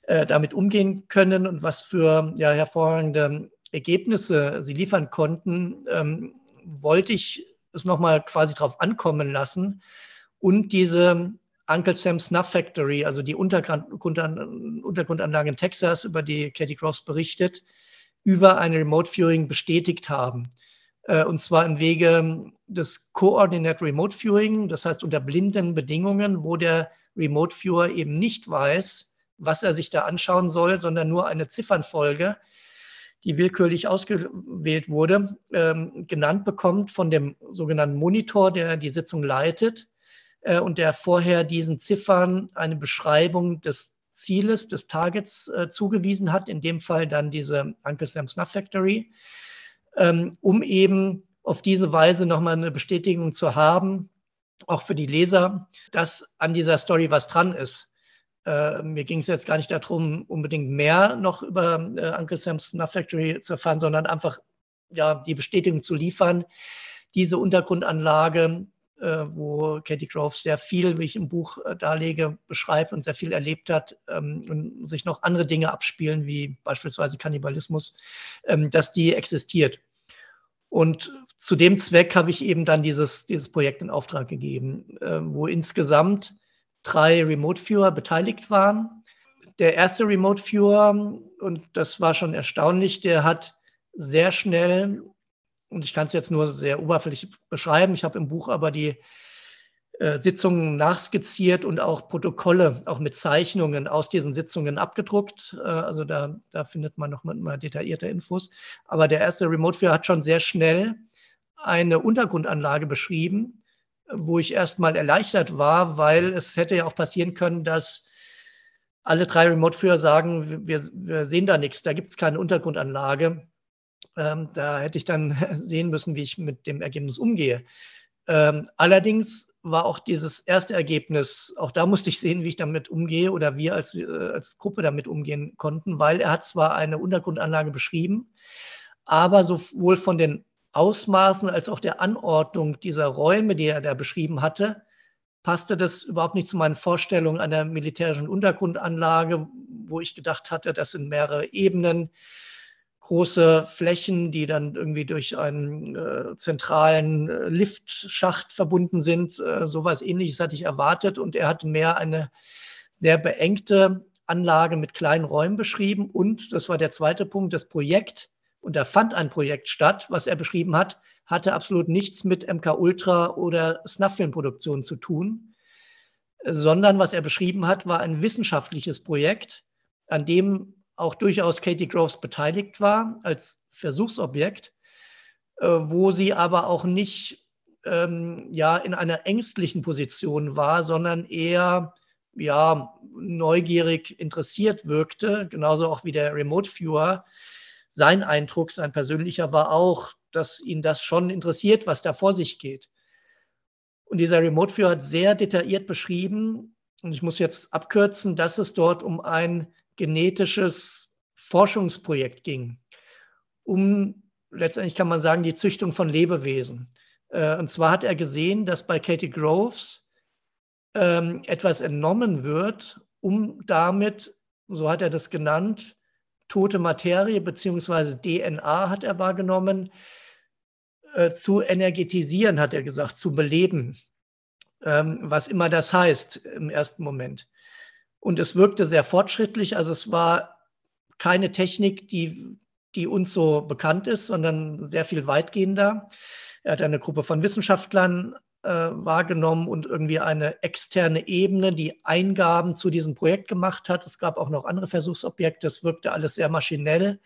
äh, damit umgehen können und was für ja, hervorragende Ergebnisse sie liefern konnten, ähm, wollte ich es nochmal quasi drauf ankommen lassen und diese Uncle Sam Snuff Factory, also die Untergrundanlage in Texas, über die Katie Cross berichtet, über ein Remote Viewing bestätigt haben. Äh, und zwar im Wege des Coordinate Remote Viewing, das heißt unter blinden Bedingungen, wo der Remote Viewer eben nicht weiß, was er sich da anschauen soll, sondern nur eine Ziffernfolge, die willkürlich ausgewählt wurde, ähm, genannt bekommt von dem sogenannten Monitor, der die Sitzung leitet äh, und der vorher diesen Ziffern eine Beschreibung des Zieles, des Targets äh, zugewiesen hat, in dem Fall dann diese Uncle Sam Snuff Factory, ähm, um eben auf diese Weise nochmal eine Bestätigung zu haben, auch für die Leser, dass an dieser Story was dran ist. Äh, mir ging es jetzt gar nicht darum, unbedingt mehr noch über äh, Uncle Sam's Snuff Factory zu erfahren, sondern einfach ja, die Bestätigung zu liefern. Diese Untergrundanlage, äh, wo Katie Groves sehr viel, wie ich im Buch äh, darlege, beschreibt und sehr viel erlebt hat ähm, und sich noch andere Dinge abspielen, wie beispielsweise Kannibalismus, ähm, dass die existiert. Und zu dem Zweck habe ich eben dann dieses, dieses Projekt in Auftrag gegeben, äh, wo insgesamt drei Remote Viewer beteiligt waren. der erste Remote Viewer, und das war schon erstaunlich, der hat sehr schnell, und ich kann es jetzt nur sehr oberflächlich beschreiben, ich habe im Buch aber die äh, Sitzungen nachskizziert und auch Protokolle, auch mit Zeichnungen aus diesen Sitzungen abgedruckt. Äh, also da, da findet man noch mal detaillierte Infos. Aber der erste Remote Viewer hat schon sehr schnell eine Untergrundanlage beschrieben, wo ich erstmal erleichtert war, weil es hätte ja auch passieren können, dass alle drei Remote-Führer sagen, wir, wir, sehen da nichts, da gibt es keine Untergrundanlage. Ähm, da hätte ich dann sehen müssen, wie ich mit dem Ergebnis umgehe. Ähm, allerdings war auch dieses erste Ergebnis, auch da musste ich sehen, wie ich damit umgehe oder wir als, äh, als Gruppe damit umgehen konnten, weil er hat zwar eine Untergrundanlage beschrieben, aber sowohl von den Ausmaßen als auch der Anordnung dieser Räume, die er da beschrieben hatte, passte das überhaupt nicht zu meinen Vorstellungen einer militärischen Untergrundanlage, wo ich gedacht hatte, das sind mehrere Ebenen, große Flächen, die dann irgendwie durch einen äh, zentralen äh, Liftschacht verbunden sind. Äh, sowas ähnliches hatte ich erwartet und er hat mehr eine sehr beengte Anlage mit kleinen Räumen beschrieben und, das war der zweite Punkt, das Projekt, und da fand ein Projekt statt, was er beschrieben hat, hatte absolut nichts mit MK Ultra oder Snuff-Filmproduktion zu tun, sondern was er beschrieben hat, war ein wissenschaftliches Projekt, an dem auch durchaus Katie Groves beteiligt war als Versuchsobjekt, äh, wo sie aber auch nicht ähm, ja, in einer ängstlichen Position war, sondern eher ja, neugierig interessiert wirkte, genauso auch wie der Remote Viewer. Sein Eindruck, sein persönlicher war auch, dass ihn das schon interessiert, was da vor sich geht. Und dieser Remote Viewer hat sehr detailliert beschrieben, und ich muss jetzt abkürzen, dass es dort um ein genetisches Forschungsprojekt ging, um letztendlich kann man sagen, die Züchtung von Lebewesen. Äh, und zwar hat er gesehen, dass bei Katie Groves ähm, etwas entnommen wird, um damit, so hat er das genannt, tote Materie bzw. DNA hat er wahrgenommen, äh, zu energetisieren, hat er gesagt, zu beleben, ähm, was immer das heißt im ersten Moment. Und es wirkte sehr fortschrittlich. Also es war keine Technik, die, die uns so bekannt ist, sondern sehr viel weitgehender. Er hat eine Gruppe von Wissenschaftlern äh, wahrgenommen und irgendwie eine externe Ebene, die Eingaben zu diesem Projekt gemacht hat. Es gab auch noch andere Versuchsobjekte. Es wirkte alles sehr maschinell.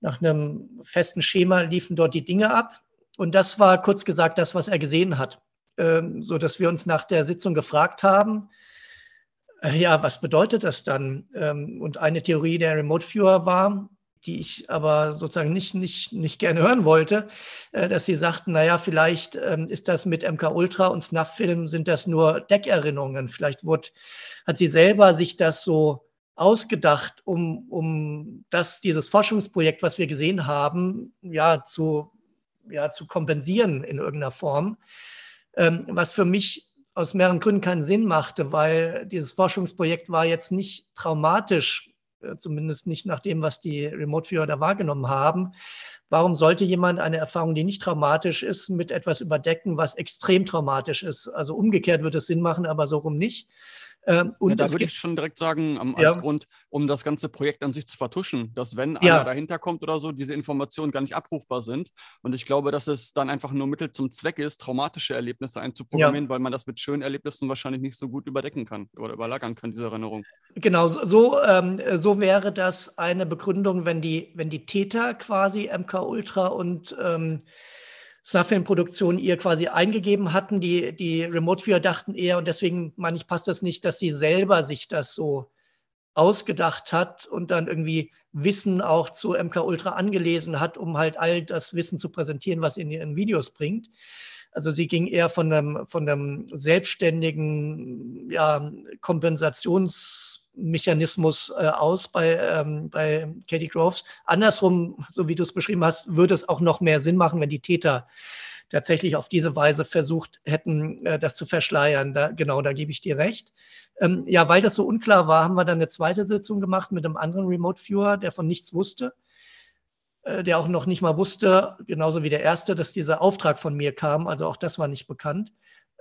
Nach einem festen Schema liefen dort die Dinge ab. Und das war kurz gesagt das, was er gesehen hat, ähm, so dass wir uns nach der Sitzung gefragt haben, äh, ja, was bedeutet das dann? Ähm, und eine Theorie der Remote Viewer war, die ich aber sozusagen nicht, nicht, nicht gerne hören wollte, äh, dass sie sagten, naja, vielleicht ähm, ist das mit MK Ultra und Snuff-Film sind das nur Deckerinnerungen. Vielleicht wurde, hat sie selber sich das so ausgedacht, um, um das, dieses Forschungsprojekt, was wir gesehen haben, ja, zu, ja, zu kompensieren in irgendeiner Form. Ähm, was für mich aus mehreren Gründen keinen Sinn machte, weil dieses Forschungsprojekt war jetzt nicht traumatisch, zumindest nicht nach dem, was die Remote-Viewer da wahrgenommen haben. Warum sollte jemand eine Erfahrung, die nicht traumatisch ist, mit etwas überdecken, was extrem traumatisch ist? Also umgekehrt würde es Sinn machen, aber so rum nicht. Ähm, und ja, da würde ich schon direkt sagen, um, als ja. Grund, um das ganze Projekt an sich zu vertuschen, dass wenn ja. einer dahinter kommt oder so, diese Informationen gar nicht abrufbar sind. Und ich glaube, dass es dann einfach nur Mittel zum Zweck ist, traumatische Erlebnisse einzuprogrammieren, weil man das mit schönen Erlebnissen wahrscheinlich nicht so gut überdecken kann oder überlagern kann, diese Erinnerung. Genau, so, ähm, so wäre das eine Begründung, wenn die, wenn die Täter quasi MK Ultra und ähm, Snuff-Film-Produktion ihr quasi eingegeben hatten. Die, die Remote-Viewer dachten eher, und deswegen meine ich, passt das nicht, dass sie selber sich das so ausgedacht hat und dann irgendwie Wissen auch zu MK Ultra angelesen hat, um halt all das Wissen zu präsentieren, was in ihren Videos bringt. Also sie ging eher von einem, von einem selbstständigen ja, Kompensationsmechanismus äh, aus bei, ähm, bei Katie Groves. Andersrum, so wie du es beschrieben hast, würde es auch noch mehr Sinn machen, wenn die Täter tatsächlich auf diese Weise versucht hätten, äh, das zu verschleiern. Da, genau, da gebe ich dir recht. Ähm, ja, weil das so unklar war, haben wir dann eine zweite Sitzung gemacht mit einem anderen Remote Viewer, der von nichts wusste. Äh, der auch noch nicht mal wusste, genauso wie der erste, dass dieser Auftrag von mir kam. Also auch das war nicht bekannt.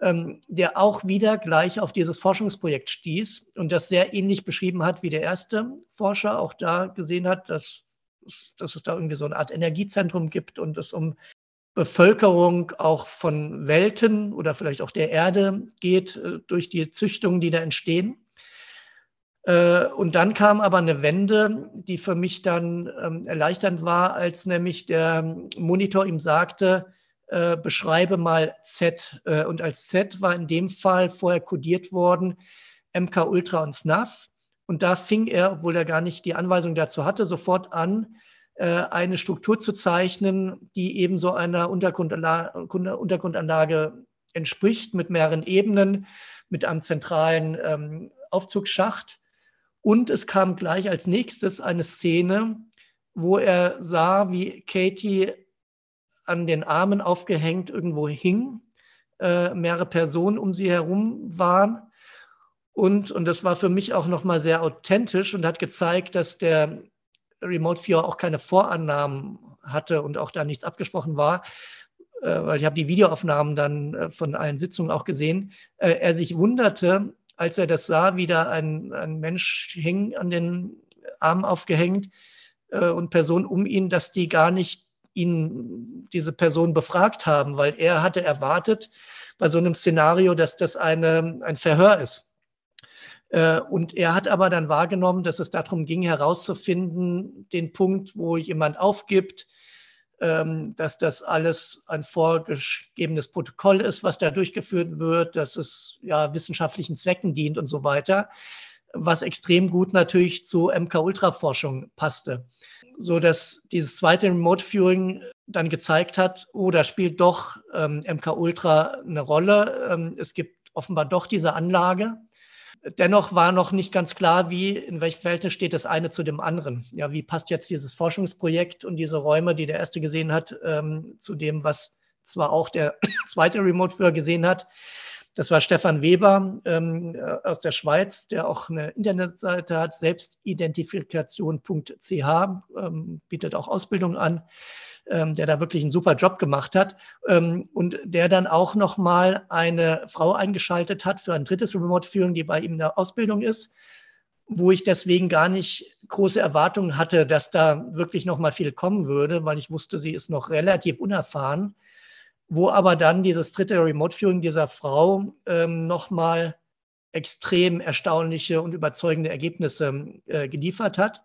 Ähm, der auch wieder gleich auf dieses Forschungsprojekt stieß und das sehr ähnlich beschrieben hat wie der erste Forscher, auch da gesehen hat, dass, dass es da irgendwie so eine Art Energiezentrum gibt und es um Bevölkerung auch von Welten oder vielleicht auch der Erde geht äh, durch die Züchtungen, die da entstehen. Äh, und dann kam aber eine Wende, die für mich dann ähm, erleichternd war, als nämlich der Monitor ihm sagte, äh, beschreibe mal Z. Äh, und als Z war in dem Fall vorher kodiert worden MK Ultra und SNAF. Und da fing er, obwohl er gar nicht die Anweisung dazu hatte, sofort an, äh, eine Struktur zu zeichnen, die eben so einer Untergrundanlage, Untergrundanlage entspricht, mit mehreren Ebenen, mit einem zentralen ähm, Aufzugsschacht. Und es kam gleich als nächstes eine Szene, wo er sah, wie Katie an den Armen aufgehängt irgendwo hing, äh, mehrere Personen um sie herum waren. Und, und das war für mich auch nochmal sehr authentisch und hat gezeigt, dass der Remote Viewer auch keine Vorannahmen hatte und auch da nichts abgesprochen war, äh, weil ich habe die Videoaufnahmen dann äh, von allen Sitzungen auch gesehen. Äh, er sich wunderte, als er das sah, wie da ein, ein Mensch hing an den Armen aufgehängt äh, und Personen um ihn, dass die gar nicht ihn, diese Person befragt haben, weil er hatte erwartet bei so einem Szenario, dass das eine, ein Verhör ist. Äh, und er hat aber dann wahrgenommen, dass es darum ging, herauszufinden, den Punkt, wo jemand aufgibt, ähm, dass das alles ein vorgegebenes Protokoll ist, was da durchgeführt wird, dass es ja wissenschaftlichen Zwecken dient und so weiter, was extrem gut natürlich zu MK-Ultra-Forschung passte so dass dieses zweite Remote Viewing dann gezeigt hat, oh, da spielt doch ähm, MK Ultra eine Rolle. Ähm, es gibt offenbar doch diese Anlage. Dennoch war noch nicht ganz klar, wie, in welchem Verhältnis steht das eine zu dem anderen. Ja, wie passt jetzt dieses Forschungsprojekt und diese Räume, die der erste gesehen hat, ähm, zu dem, was zwar auch der zweite Remote Viewer gesehen hat. Das war Stefan Weber ähm, äh, aus der Schweiz, der auch eine Internetseite hat, selbstidentifikation.ch, ähm, bietet auch Ausbildung an, ähm, der da wirklich einen super Job gemacht hat ähm, und der dann auch nochmal eine Frau eingeschaltet hat für ein drittes Remote-Führung, die bei ihm in der Ausbildung ist wo ich deswegen gar nicht große Erwartungen hatte, dass da wirklich noch mal viel kommen würde, weil ich wusste, sie ist noch relativ unerfahren wo aber dann dieses dritte Remote Viewing dieser Frau ähm, nochmal extrem erstaunliche und überzeugende Ergebnisse äh, geliefert hat.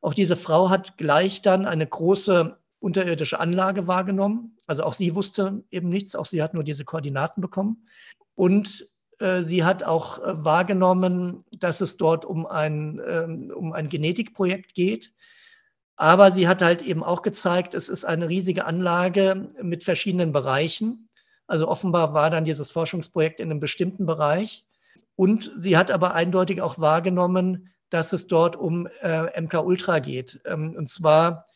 Auch diese Frau hat gleich dann eine große unterirdische Anlage wahrgenommen. Also auch sie wusste eben nichts, auch sie hat nur diese Koordinaten bekommen. Und äh, sie hat auch äh, wahrgenommen, dass es dort um ein, ähm, um ein Genetikprojekt geht, aber sie hat halt eben auch gezeigt, es ist eine riesige Anlage mit verschiedenen Bereichen. Also offenbar war dann dieses Forschungsprojekt in einem bestimmten Bereich. Und sie hat aber eindeutig auch wahrgenommen, dass es dort um äh, MK Ultra geht. Ähm, und zwar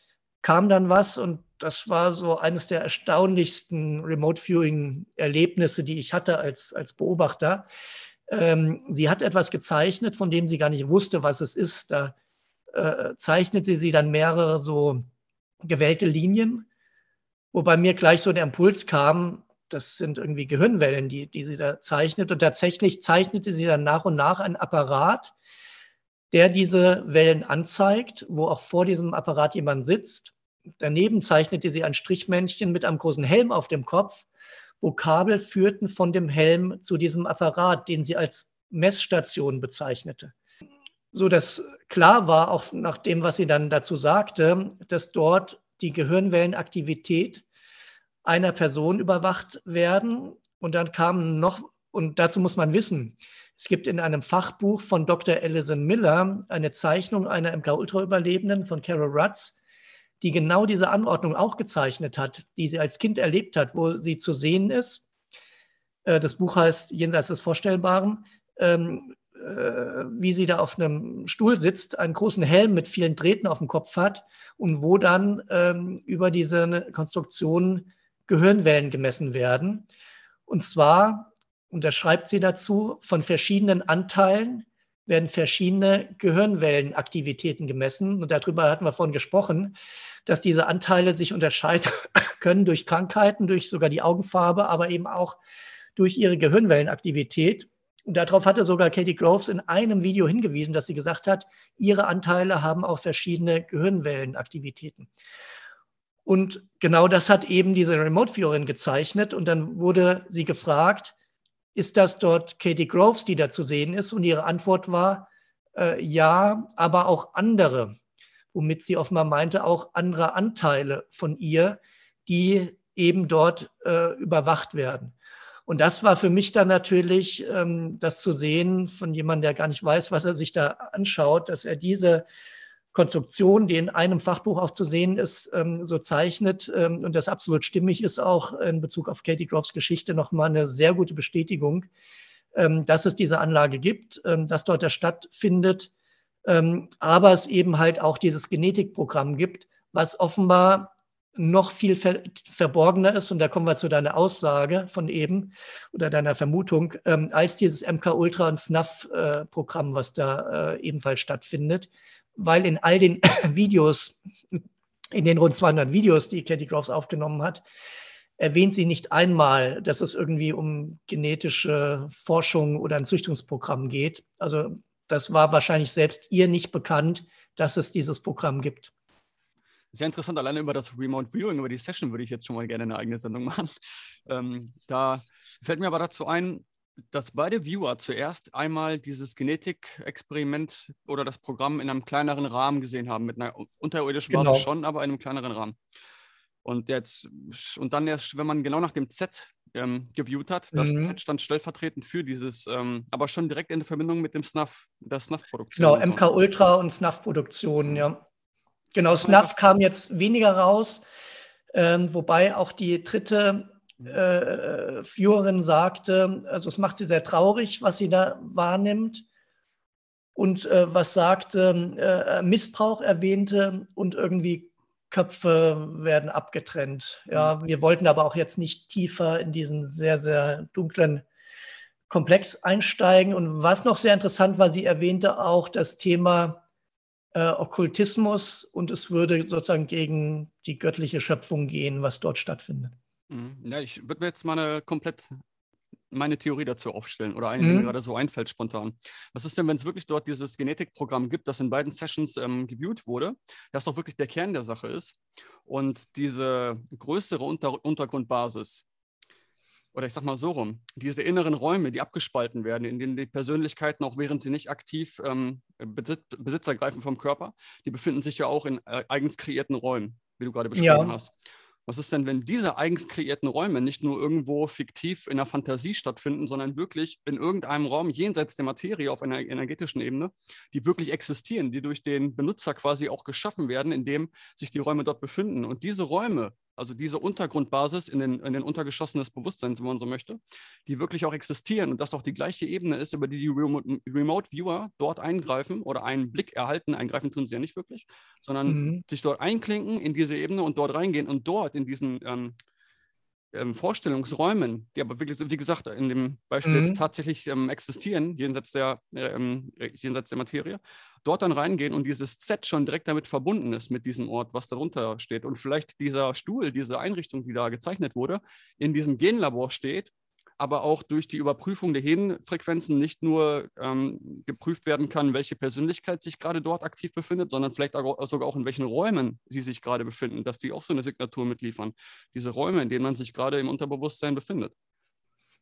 kam dann was und das war so eines der erstaunlichsten Remote Viewing Erlebnisse, die ich hatte als, als Beobachter. Ähm, sie hat etwas gezeichnet, von dem sie gar nicht wusste, was es ist. Da äh, zeichnete sie dann mehrere so gewählte Linien, wobei mir gleich so der Impuls kam, das sind irgendwie Gehirnwellen, die, die sie da zeichnet. Und tatsächlich zeichnete sie dann nach und nach einen Apparat, der diese Wellen anzeigt, wo auch vor diesem Apparat jemand sitzt. Daneben zeichnete sie ein Strichmännchen mit einem großen Helm auf dem Kopf, wo Kabel führten von dem Helm zu diesem Apparat, den sie als Messstation bezeichnete so dass klar war, auch nach dem, was sie dann dazu sagte, dass dort die Gehirnwellenaktivität einer Person überwacht werden. Und dann kam noch, und dazu muss man wissen, es gibt in einem Fachbuch von Dr. Alison Miller eine Zeichnung einer MK-Ultra-Überlebenden von Carol Rutz, die genau diese Anordnung auch gezeichnet hat, die sie als Kind erlebt hat, wo sie zu sehen ist. Äh, das Buch heißt Jenseits des Vorstellbaren. Äh, wie sie da auf einem Stuhl sitzt, einen großen Helm mit vielen Drähten auf dem Kopf hat und wo dann ähm, über diese Konstruktion Gehirnwellen gemessen werden. Und zwar, und da schreibt sie dazu, von verschiedenen Anteilen werden verschiedene Gehirnwellenaktivitäten gemessen. Und darüber hatten wir vorhin gesprochen, dass diese Anteile sich unterscheiden können durch Krankheiten, durch sogar die Augenfarbe, aber eben auch durch ihre Gehirnwellenaktivität. Und darauf hatte sogar Katie Groves in einem Video hingewiesen, dass sie gesagt hat, ihre Anteile haben auch verschiedene Gehirnwellenaktivitäten. Und genau das hat eben diese Remote-Viewerin gezeichnet. Und dann wurde sie gefragt, ist das dort Katie Groves, die da zu sehen ist? Und ihre Antwort war, äh, ja, aber auch andere, womit sie offenbar meinte, auch andere Anteile von ihr, die eben dort äh, überwacht werden. Und das war für mich dann natürlich, ähm, das zu sehen von jemandem, der gar nicht weiß, was er sich da anschaut, dass er diese Konstruktion, die in einem Fachbuch auch zu sehen ist, ähm, so zeichnet ähm, und das absolut stimmig ist, auch in Bezug auf Katie Groves Geschichte nochmal eine sehr gute Bestätigung, ähm, dass es diese Anlage gibt, ähm, dass dort der stattfindet, ähm, aber es eben halt auch dieses Genetikprogramm gibt, was offenbar noch viel ver verborgener ist, und da kommen wir zu deiner Aussage von eben oder deiner Vermutung, ähm, als dieses MK Ultra und SNAF-Programm, äh, was da äh, ebenfalls stattfindet, weil in all den Videos, in den rund 200 Videos, die Katie Groves aufgenommen hat, erwähnt sie nicht einmal, dass es irgendwie um genetische Forschung oder ein Züchtungsprogramm geht. Also das war wahrscheinlich selbst ihr nicht bekannt, dass es dieses Programm gibt. Sehr interessant, alleine über das Remote Viewing, über die Session würde ich jetzt schon mal gerne eine eigene Sendung machen. Ähm, da fällt mir aber dazu ein, dass beide Viewer zuerst einmal dieses Genetik-Experiment oder das Programm in einem kleineren Rahmen gesehen haben, mit einer unterirdischen genau. Basis schon, aber in einem kleineren Rahmen. Und jetzt, und dann erst, wenn man genau nach dem Z ähm, geviewt hat, das mhm. Z stand stellvertretend für dieses, ähm, aber schon direkt in Verbindung mit dem Snuff, der Snuff-Produktion. Genau, MK. Ultra und Snuff-Produktion, ja. Genau, Snuff kam jetzt weniger raus, ähm, wobei auch die dritte äh, Führerin sagte, also es macht sie sehr traurig, was sie da wahrnimmt und äh, was sagte, äh, Missbrauch erwähnte und irgendwie Köpfe werden abgetrennt. Ja, mhm. wir wollten aber auch jetzt nicht tiefer in diesen sehr, sehr dunklen Komplex einsteigen. Und was noch sehr interessant war, sie erwähnte auch das Thema äh, Okkultismus und es würde sozusagen gegen die göttliche Schöpfung gehen, was dort stattfindet. Mhm. Ja, ich würde mir jetzt mal eine komplett meine Theorie dazu aufstellen oder eine, die mir mhm. gerade so einfällt spontan. Was ist denn, wenn es wirklich dort dieses Genetikprogramm gibt, das in beiden Sessions ähm, geviewt wurde, das doch wirklich der Kern der Sache ist und diese größere Unter Untergrundbasis oder ich sag mal so rum, diese inneren Räume, die abgespalten werden, in denen die Persönlichkeiten, auch während sie nicht aktiv ähm, Besitz, Besitz ergreifen vom Körper, die befinden sich ja auch in äh, eigens kreierten Räumen, wie du gerade beschrieben ja. hast. Was ist denn, wenn diese eigens kreierten Räume nicht nur irgendwo fiktiv in der Fantasie stattfinden, sondern wirklich in irgendeinem Raum jenseits der Materie auf einer energetischen Ebene, die wirklich existieren, die durch den Benutzer quasi auch geschaffen werden, indem sich die Räume dort befinden. Und diese Räume also diese Untergrundbasis in den, in den Untergeschossen des Bewusstseins, wenn man so möchte, die wirklich auch existieren und das auch die gleiche Ebene ist, über die die Remote, Remote Viewer dort eingreifen oder einen Blick erhalten. Eingreifen tun sie ja nicht wirklich, sondern mhm. sich dort einklinken in diese Ebene und dort reingehen und dort in diesen ähm, ähm, Vorstellungsräumen, die aber wirklich, wie gesagt, in dem Beispiel mhm. jetzt tatsächlich ähm, existieren, jenseits der, ähm, jenseits der Materie, dort dann reingehen und dieses Z schon direkt damit verbunden ist, mit diesem Ort, was darunter steht. Und vielleicht dieser Stuhl, diese Einrichtung, die da gezeichnet wurde, in diesem Genlabor steht aber auch durch die Überprüfung der Hirnfrequenzen nicht nur ähm, geprüft werden kann, welche Persönlichkeit sich gerade dort aktiv befindet, sondern vielleicht auch, sogar auch in welchen Räumen sie sich gerade befinden, dass die auch so eine Signatur mitliefern. Diese Räume, in denen man sich gerade im Unterbewusstsein befindet.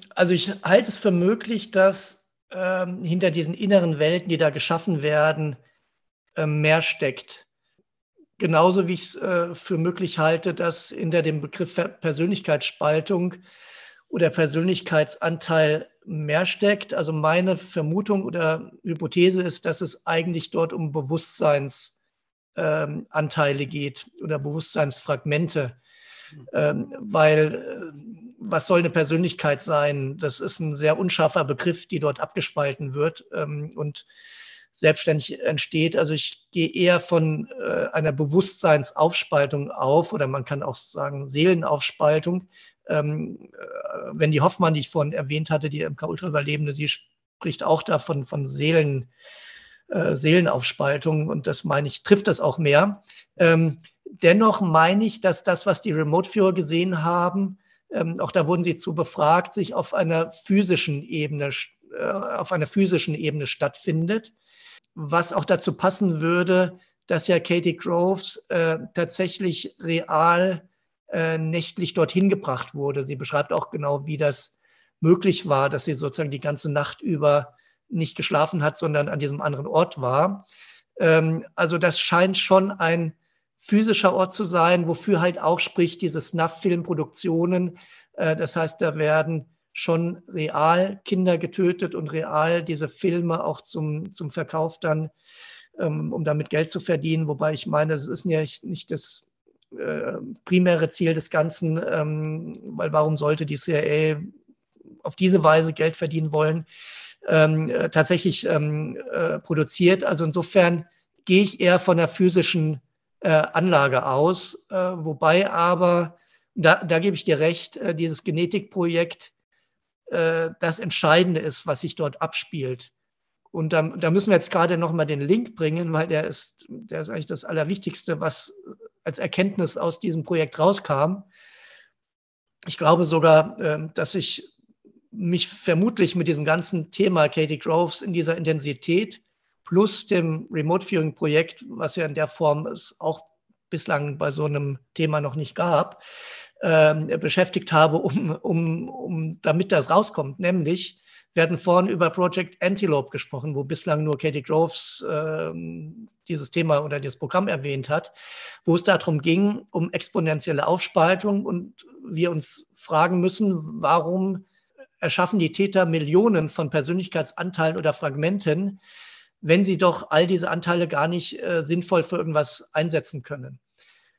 Also ich halte es für möglich, dass ähm, hinter diesen inneren Welten, die da geschaffen werden, äh, mehr steckt. Genauso wie ich es äh, für möglich halte, dass hinter dem Begriff Persönlichkeitsspaltung oder Persönlichkeitsanteil mehr steckt. Also meine Vermutung oder Hypothese ist, dass es eigentlich dort um Bewusstseinsanteile ähm, geht oder Bewusstseinsfragmente. Ähm, weil äh, was soll eine Persönlichkeit sein? Das ist ein sehr unscharfer Begriff, die dort abgespalten wird ähm, und selbstständig entsteht. Also ich gehe eher von äh, einer Bewusstseinsaufspaltung auf oder man kann auch sagen Seelenaufspaltung, ähm, äh, wenn die Hoffmann, die ich vorhin erwähnt hatte, die MK-Ultra-Überlebende, sie spricht auch davon von Seelen, äh, Seelenaufspaltung und das meine ich, trifft das auch mehr. Ähm, dennoch meine ich, dass das, was die Remote-Führer gesehen haben, ähm, auch da wurden sie zu befragt, sich auf einer physischen Ebene, äh, auf einer physischen Ebene stattfindet, was auch dazu passen würde, dass ja Katie Groves äh, tatsächlich real äh, nächtlich dorthin gebracht wurde. Sie beschreibt auch genau, wie das möglich war, dass sie sozusagen die ganze Nacht über nicht geschlafen hat, sondern an diesem anderen Ort war. Ähm, also das scheint schon ein physischer Ort zu sein, wofür halt auch spricht diese Snuff-Filmproduktionen. Äh, das heißt, da werden schon real Kinder getötet und real diese Filme auch zum, zum Verkauf dann, ähm, um damit Geld zu verdienen. Wobei ich meine, das ist ja nicht das äh, primäre Ziel des Ganzen, ähm, weil warum sollte die CIA auf diese Weise Geld verdienen wollen? ähm, äh, tatsächlich ähm, äh, produziert. Also insofern gehe ich eher von der physischen äh, Anlage aus, wobei aber, da, da gebe ich dir recht, dieses Genetikprojekt das Entscheidende ist, was sich dort abspielt. Und da, da müssen wir jetzt gerade nochmal den Link bringen, weil der ist, der ist eigentlich das Allerwichtigste, was als Erkenntnis aus diesem Projekt rauskam. Ich glaube sogar, dass sich mich vermutlich mit diesem ganzen Thema Katie Groves in dieser Intensität plus dem Remote Viewing Projekt, was ja in der Form es auch bislang bei so einem Thema noch nicht gab, äh, beschäftigt habe, um, um, um, damit das rauskommt. Nämlich, wir hatten vorhin über Project Antelope gesprochen, wo bislang nur Katie Groves äh, dieses Thema oder dieses Programm erwähnt hat, wo es darum ging, um exponentielle Aufspaltung und wir uns fragen müssen, warum erschaffen die Täter Millionen von Persönlichkeitsanteilen oder Fragmenten, wenn sie doch all diese Anteile gar nicht äh, sinnvoll für irgendwas einsetzen können.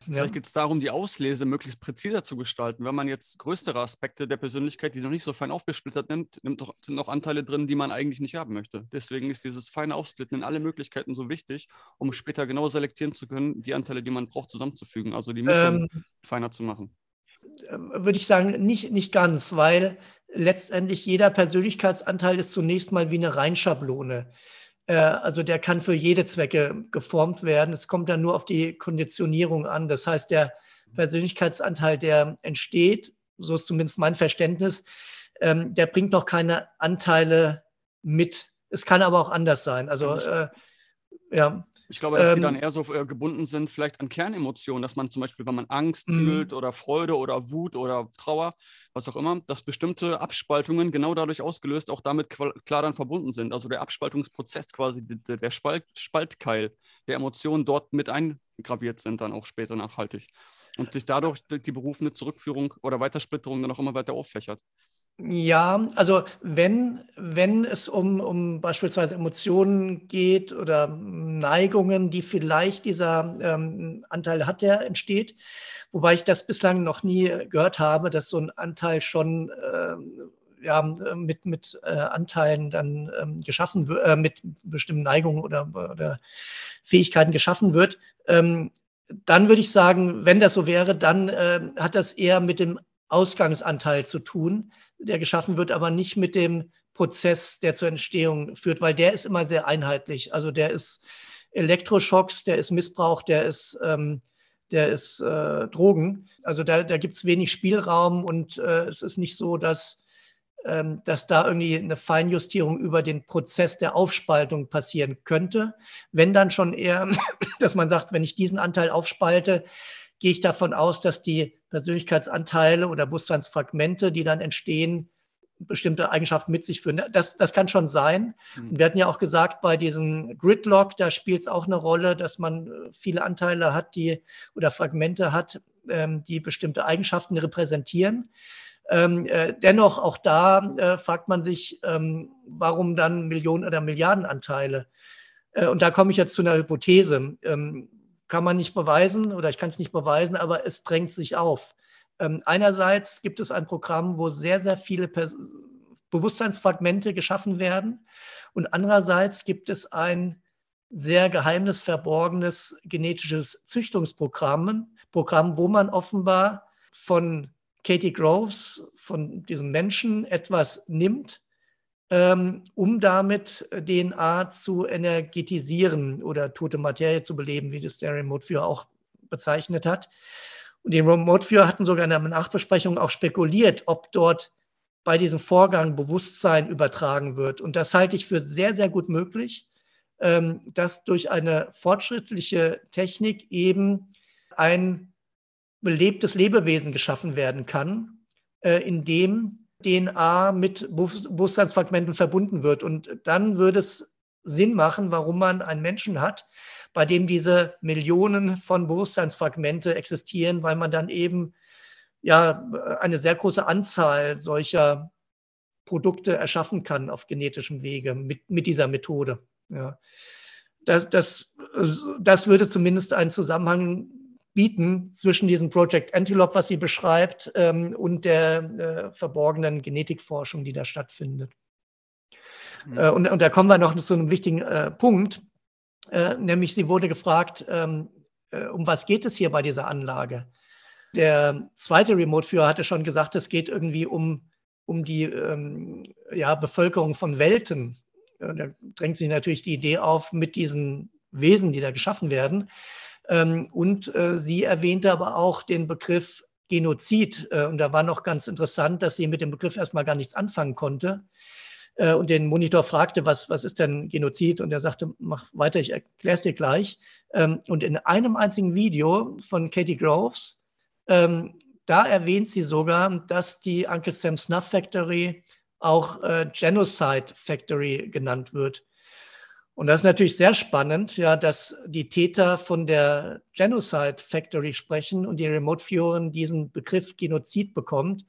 Vielleicht ja. geht es darum, die Auslese möglichst präziser zu gestalten. Wenn man jetzt größere Aspekte der Persönlichkeit, die noch nicht so fein aufgesplittert nimmt, nimmt doch, sind noch Anteile drin, die man eigentlich nicht haben möchte. Deswegen ist dieses feine Aufsplitten in alle Möglichkeiten so wichtig, um später genau selektieren zu können, die Anteile, die man braucht, zusammenzufügen. Also die Mischung ähm, feiner zu machen. Äh, würde ich sagen, nicht, nicht ganz, weil letztendlich jeder Persönlichkeitsanteil ist zunächst mal wie eine Reinschablone. Äh, also der kann für jede Zwecke geformt werden. Es kommt dann nur auf die Konditionierung an. Das heißt, der Persönlichkeitsanteil, der entsteht, so ist zumindest mein Verständnis, ähm, der bringt noch keine Anteile mit. Es kann aber auch anders sein. Also äh, ja. Ich glaube, dass ähm, die dann eher so äh, gebunden sind, vielleicht an Kernemotionen, dass man zum Beispiel, wenn man Angst mhm. fühlt oder Freude oder Wut oder Trauer, was auch immer, dass bestimmte Abspaltungen genau dadurch ausgelöst auch damit klar dann verbunden sind. Also der Abspaltungsprozess quasi, der, der Spalt, Spaltkeil der Emotionen dort mit eingraviert sind, dann auch später nachhaltig. Und sich dadurch die berufene Zurückführung oder Weitersplitterung dann auch immer weiter auffächert. Ja, also wenn, wenn es um, um beispielsweise Emotionen geht oder Neigungen, die vielleicht dieser ähm, Anteil hat, der entsteht, wobei ich das bislang noch nie gehört habe, dass so ein Anteil schon äh, ja, mit, mit äh, Anteilen dann ähm, geschaffen wird, äh, mit bestimmten Neigungen oder, oder Fähigkeiten geschaffen wird. Ähm, dann würde ich sagen, wenn das so wäre, dann äh, hat das eher mit dem Ausgangsanteil zu tun der geschaffen wird, aber nicht mit dem Prozess, der zur Entstehung führt, weil der ist immer sehr einheitlich. Also der ist Elektroschocks, der ist Missbrauch, der ist, ähm, der ist äh, Drogen. Also da, da gibt es wenig Spielraum und äh, es ist nicht so, dass, ähm, dass da irgendwie eine Feinjustierung über den Prozess der Aufspaltung passieren könnte. Wenn dann schon eher, dass man sagt, wenn ich diesen Anteil aufspalte, gehe ich davon aus, dass die Persönlichkeitsanteile oder Bewusstseinsfragmente, die dann entstehen, bestimmte Eigenschaften mit sich führen. Das, das kann schon sein. Mhm. Wir hatten ja auch gesagt, bei diesem Gridlock, da spielt es auch eine Rolle, dass man äh, viele Anteile hat, die oder Fragmente hat, ähm, die bestimmte Eigenschaften repräsentieren. Ähm, äh, dennoch, auch da äh, fragt man sich, ähm, warum dann Millionen oder Milliardenanteile? Äh, und da komme ich jetzt zu einer Hypothese. Kann man nicht beweisen oder ich kann es nicht beweisen, aber es drängt sich auf. Ähm, einerseits gibt es ein Programm, wo sehr, sehr viele Pers Bewusstseinsfragmente geschaffen werden und andererseits gibt es ein sehr geheimes, verborgenes genetisches Züchtungsprogramm, Programm, wo man offenbar von Katie Groves, von diesem Menschen etwas nimmt um damit DNA zu energetisieren oder tote Materie zu beleben, wie das der Remote Viewer auch bezeichnet hat. Und die Remote Viewer hatten sogar in der Nachbesprechung auch spekuliert, ob dort bei diesem Vorgang Bewusstsein übertragen wird. Und das halte ich für sehr, sehr gut möglich, ähm, dass durch eine fortschrittliche Technik eben ein belebtes Lebewesen geschaffen werden kann, äh, in dem DNA mit Bewusstseinsfragmenten verbunden wird. Und dann würde es Sinn machen, warum man einen Menschen hat, bei dem diese Millionen von Bewusstseinsfragmente existieren, weil man dann eben ja eine sehr große Anzahl solcher Produkte erschaffen kann auf genetischem Wege mit, mit dieser Methode. Ja. Das, das, das würde zumindest einen Zusammenhang bieten zwischen diesem Project Antelope, was sie beschreibt, ähm, und der äh, verborgenen Genetikforschung, die da stattfindet. Mhm. Äh, und, und, da kommen wir noch zu einem wichtigen äh, Punkt, äh, nämlich sie wurde gefragt, ähm, äh, um was geht es hier bei dieser Anlage? Der zweite Remote-Führer hatte schon gesagt, es geht irgendwie um, um die ähm, ja, Bevölkerung von Welten. da drängt sich natürlich die Idee auf mit diesen Wesen, die da geschaffen werden. Ähm, und äh, sie erwähnte aber auch den Begriff Genozid. Äh, und da war noch ganz interessant, dass sie mit dem Begriff erstmal gar nichts anfangen konnte. Äh, und den Monitor fragte, was, was ist denn Genozid? Und er sagte, mach weiter, ich erkläre es dir gleich. Ähm, und in einem einzigen Video von Katie Groves, ähm, da erwähnt sie sogar, dass die Uncle Sam Snuff Factory auch Genocide Factory genannt wird. Und das ist natürlich sehr spannend, ja, dass die Täter von der Genocide Factory sprechen und die Remote Viewerin diesen Begriff Genozid bekommt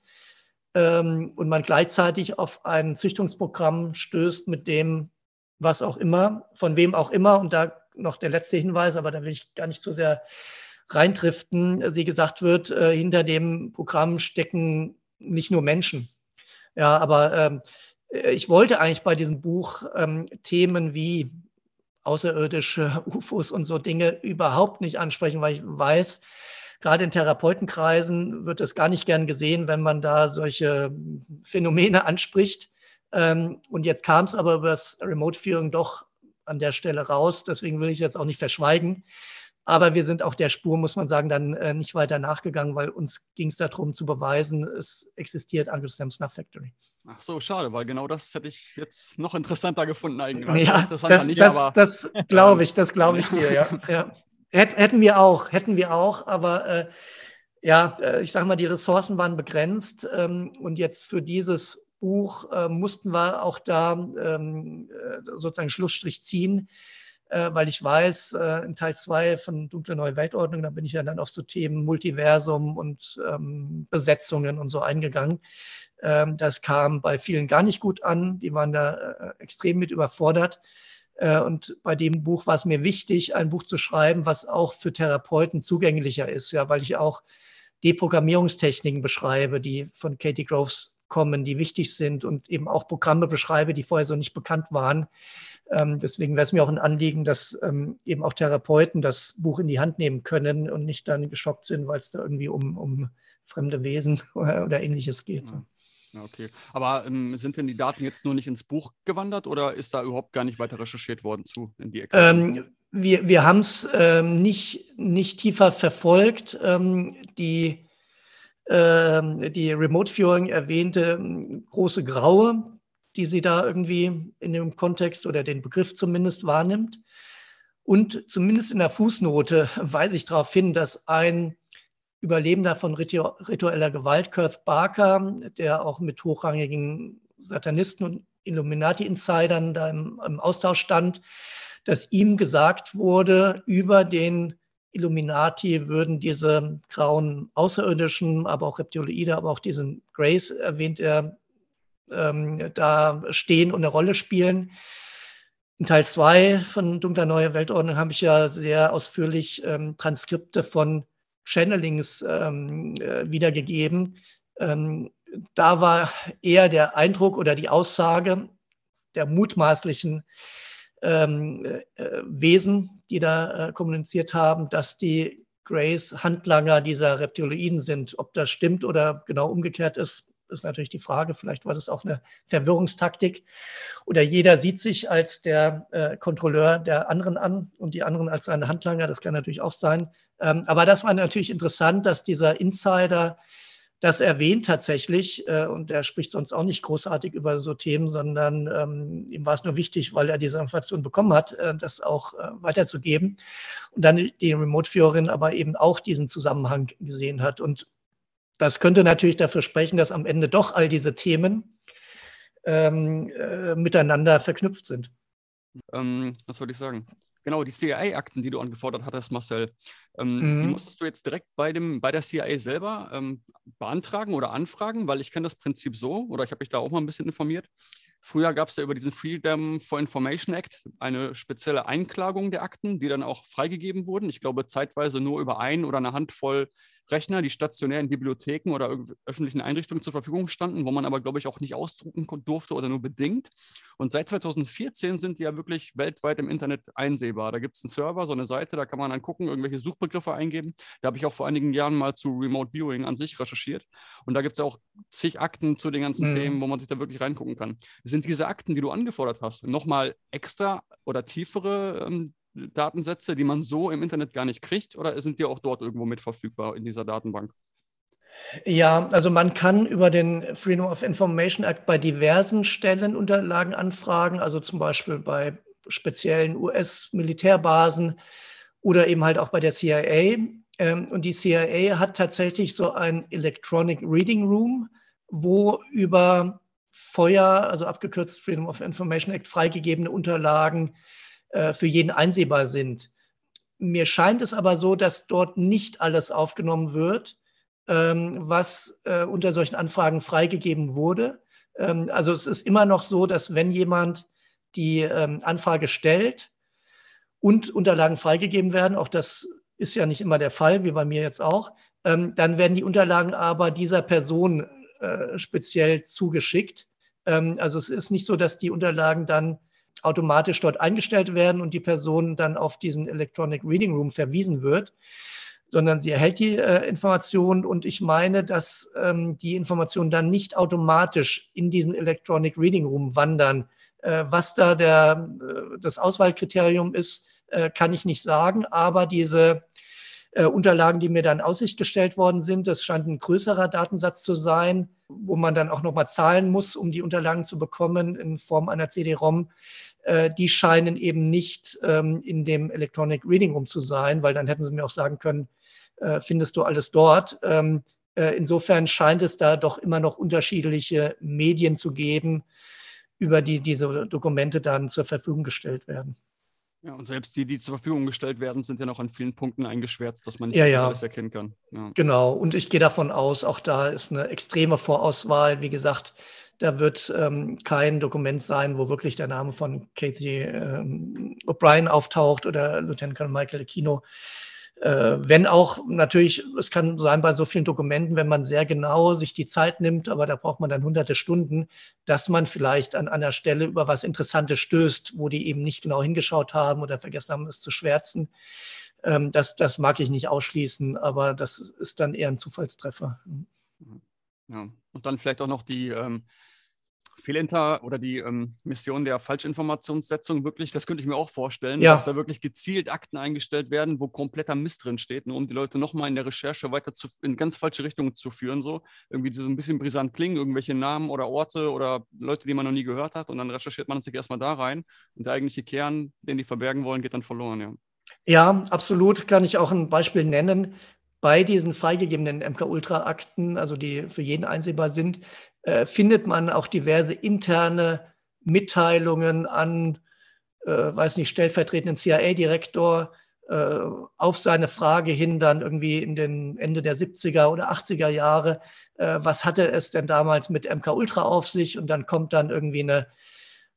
ähm, und man gleichzeitig auf ein Züchtungsprogramm stößt, mit dem was auch immer, von wem auch immer, und da noch der letzte Hinweis, aber da will ich gar nicht zu sehr reindriften, sie gesagt wird, äh, hinter dem Programm stecken nicht nur Menschen. Ja, aber ähm, äh, ich wollte eigentlich bei diesem Buch ähm, Themen wie außerirdische UFOs und so Dinge überhaupt nicht ansprechen, weil ich weiß, gerade in Therapeutenkreisen wird es gar nicht gern gesehen, wenn man da solche Phänomene anspricht. Ähm, und jetzt kam es aber über das Remote-Führung doch an der Stelle raus. Deswegen will ich jetzt auch nicht verschweigen. Aber wir sind auch der Spur, muss man sagen, dann äh, nicht weiter nachgegangen, weil uns ging es darum zu beweisen, es existiert Uncle Sam's Snuff Factory. Ach so, schade, weil genau das hätte ich jetzt noch interessanter gefunden eigentlich. Also ja, interessanter das, nicht, das, aber, das glaube ich, das glaube ich dir, ja. ja. Hätten wir auch, hätten wir auch, aber äh, ja, äh, ich sage mal, die Ressourcen waren begrenzt ähm, und jetzt für dieses Buch äh, mussten wir auch da ähm, äh, sozusagen Schlussstrich ziehen, weil ich weiß, äh, in Teil 2 von Dunkle Neue Weltordnung, da bin ich ja dann auf so Themen Multiversum und ähm, Besetzungen und so eingegangen. Ähm, das kam bei vielen gar nicht gut an. Die waren da äh, extrem mit überfordert. Äh, und bei dem Buch war es mir wichtig, ein Buch zu schreiben, was auch für Therapeuten zugänglicher ist, ja, weil ich auch Deprogrammierungstechniken beschreibe, die von Katie Groves kommen, die wichtig sind und eben auch Programme beschreibe, die vorher so nicht bekannt waren. Ähm, deswegen wäre es mir auch ein Anliegen, dass ähm, eben auch Therapeuten das Buch in die Hand nehmen können und nicht dann geschockt sind, weil es da irgendwie um, um fremde Wesen oder, ähnliches geht. Ja. Okay. Aber ähm, sind denn die Daten jetzt nur nicht ins Buch gewandert oder ist da überhaupt gar nicht weiter recherchiert worden zu in die Ecke? Ähm, wir wir haben es ähm, nicht, nicht tiefer verfolgt. Ähm, die, die Remote Viewing erwähnte große Graue, die sie da irgendwie in dem Kontext oder den Begriff zumindest wahrnimmt. Und zumindest in der Fußnote weise ich darauf hin, dass ein Überlebender von ritueller Gewalt, Kurt Barker, der auch mit hochrangigen Satanisten und Illuminati-Insidern da im, im, Austausch stand, dass ihm gesagt wurde, über den Illuminati würden diese grauen Außerirdischen, aber auch Reptiloide, aber auch diesen Grace, erwähnt er, ähm, da stehen und eine Rolle spielen. In Teil 2 von Dunkler Neue Weltordnung habe ich ja sehr ausführlich ähm, Transkripte von Channelings ähm, äh, wiedergegeben. Ähm, da war eher der Eindruck oder die Aussage der mutmaßlichen ähm, äh, Wesen, die da äh, kommuniziert haben, dass die Grays Handlanger dieser Reptiloiden sind. Ob das stimmt oder genau umgekehrt ist, ist natürlich die Frage, vielleicht war das auch eine Verwirrungstaktik. Oder jeder sieht sich als der äh, Kontrolleur der anderen an und die anderen als seine Handlanger. Das kann natürlich auch sein. Ähm, aber das war natürlich interessant, dass dieser Insider das erwähnt tatsächlich. Äh, und er spricht sonst auch nicht großartig über so Themen, sondern ähm, ihm war es nur wichtig, weil er diese Information bekommen hat, äh, das auch äh, weiterzugeben. Und dann die Remote-Führerin aber eben auch diesen Zusammenhang gesehen hat. Und das könnte natürlich dafür sprechen, dass am Ende doch all diese Themen ähm, äh, miteinander verknüpft sind. Ähm, was wollte ich sagen? Genau, die CIA-Akten, die du angefordert hattest, Marcel, ähm, mhm. die musstest du jetzt direkt bei, dem, bei der CIA selber ähm, beantragen oder anfragen, weil ich kenne das Prinzip so, oder ich habe mich da auch mal ein bisschen informiert. Früher gab es ja über diesen Freedom for Information Act eine spezielle Einklagung der Akten, die dann auch freigegeben wurden. Ich glaube, zeitweise nur über ein oder eine Handvoll Rechner, die stationär in Bibliotheken oder öffentlichen Einrichtungen zur Verfügung standen, wo man aber, glaube ich, auch nicht ausdrucken durfte oder nur bedingt. Und seit 2014 sind die ja wirklich weltweit im Internet einsehbar. Da gibt es einen Server, so eine Seite, da kann man dann gucken, irgendwelche Suchbegriffe eingeben. Da habe ich auch vor einigen Jahren mal zu Remote Viewing an sich recherchiert. Und da gibt es ja auch zig Akten zu den ganzen mhm. Themen, wo man sich da wirklich reingucken kann. Sind diese Akten, die du angefordert hast, nochmal extra oder tiefere ähm, Datensätze, die man so im Internet gar nicht kriegt? Oder sind die auch dort irgendwo mit verfügbar in dieser Datenbank? Ja, also man kann über den Freedom of Information Act bei diversen Stellen Unterlagen anfragen, also zum Beispiel bei speziellen US-Militärbasen oder eben halt auch bei der CIA. Ähm, und die CIA hat tatsächlich so ein Electronic Reading Room, wo über Feuer, also abgekürzt Freedom of Information Act, freigegebene Unterlagen äh, für jeden einsehbar sind. Mir scheint es aber so, dass dort nicht alles aufgenommen wird, ähm, was äh, unter solchen Anfragen freigegeben wurde. Ähm, also es ist immer noch so, dass wenn jemand die ähm, Anfrage stellt und Unterlagen freigegeben werden, auch das ist ja nicht immer der Fall, wie bei mir jetzt auch, dann werden die Unterlagen aber dieser Person äh, speziell zugeschickt. also es ist nicht so, dass die Unterlagen dann automatisch dort eingestellt werden und die Person dann auf diesen Electronic Reading Room verwiesen wird, sondern sie erhält die äh, Information und ich meine, dass ähm, die Informationen dann nicht automatisch in diesen Electronic Reading Room wandern. Äh, was da der, äh, das Auswahlkriterium ist, äh, kann ich nicht sagen, aber diese äh, Unterlagen, die mir dann Aussicht gestellt worden sind, das scheint ein größerer Datensatz zu sein, wo man dann auch nochmal zahlen muss, um die Unterlagen zu bekommen in Form einer CD-ROM äh, die scheinen eben nicht ähm, in dem Electronic Reading Room zu sein, weil dann hätten sie mir auch sagen können, äh, findest du alles dort. Ähm, äh, insofern scheint es da doch immer noch unterschiedliche Medien zu geben, über die diese Dokumente dann zur Verfügung gestellt werden. Ja, und selbst die, die zur Verfügung gestellt werden, sind ja noch an vielen Punkten eingeschwärzt, dass man nicht ja, ja. alles erkennen kann. Ja. Genau, und ich gehe davon aus, auch da ist eine extreme Vorauswahl. Wie gesagt, da wird ähm, kein Dokument sein, wo wirklich der Name von Casey ähm, O'Brien auftaucht oder Lieutenant Colonel Michael Aquino. Äh, wenn auch natürlich, es kann sein bei so vielen Dokumenten, wenn man sehr genau sich die Zeit nimmt, aber da braucht man dann hunderte Stunden, dass man vielleicht an einer Stelle über was Interessantes stößt, wo die eben nicht genau hingeschaut haben oder vergessen haben, es zu schwärzen. Ähm, das, das mag ich nicht ausschließen, aber das ist dann eher ein Zufallstreffer. Ja, und dann vielleicht auch noch die ähm, Fehlinter oder die ähm, Mission der Falschinformationssetzung wirklich, das könnte ich mir auch vorstellen, ja. dass da wirklich gezielt Akten eingestellt werden, wo kompletter Mist drin steht, nur um die Leute nochmal in der Recherche weiter zu, in ganz falsche Richtungen zu führen, so irgendwie so ein bisschen brisant klingen, irgendwelche Namen oder Orte oder Leute, die man noch nie gehört hat und dann recherchiert man sich erstmal da rein und der eigentliche Kern, den die verbergen wollen, geht dann verloren, ja. Ja, absolut. Kann ich auch ein Beispiel nennen bei diesen freigegebenen MK-Ultra-Akten, also die für jeden einsehbar sind, äh, findet man auch diverse interne Mitteilungen an, äh, weiß nicht, stellvertretenden CIA-Direktor äh, auf seine Frage hin dann irgendwie in den Ende der 70er oder 80er Jahre, äh, was hatte es denn damals mit MK-Ultra auf sich? Und dann kommt dann irgendwie eine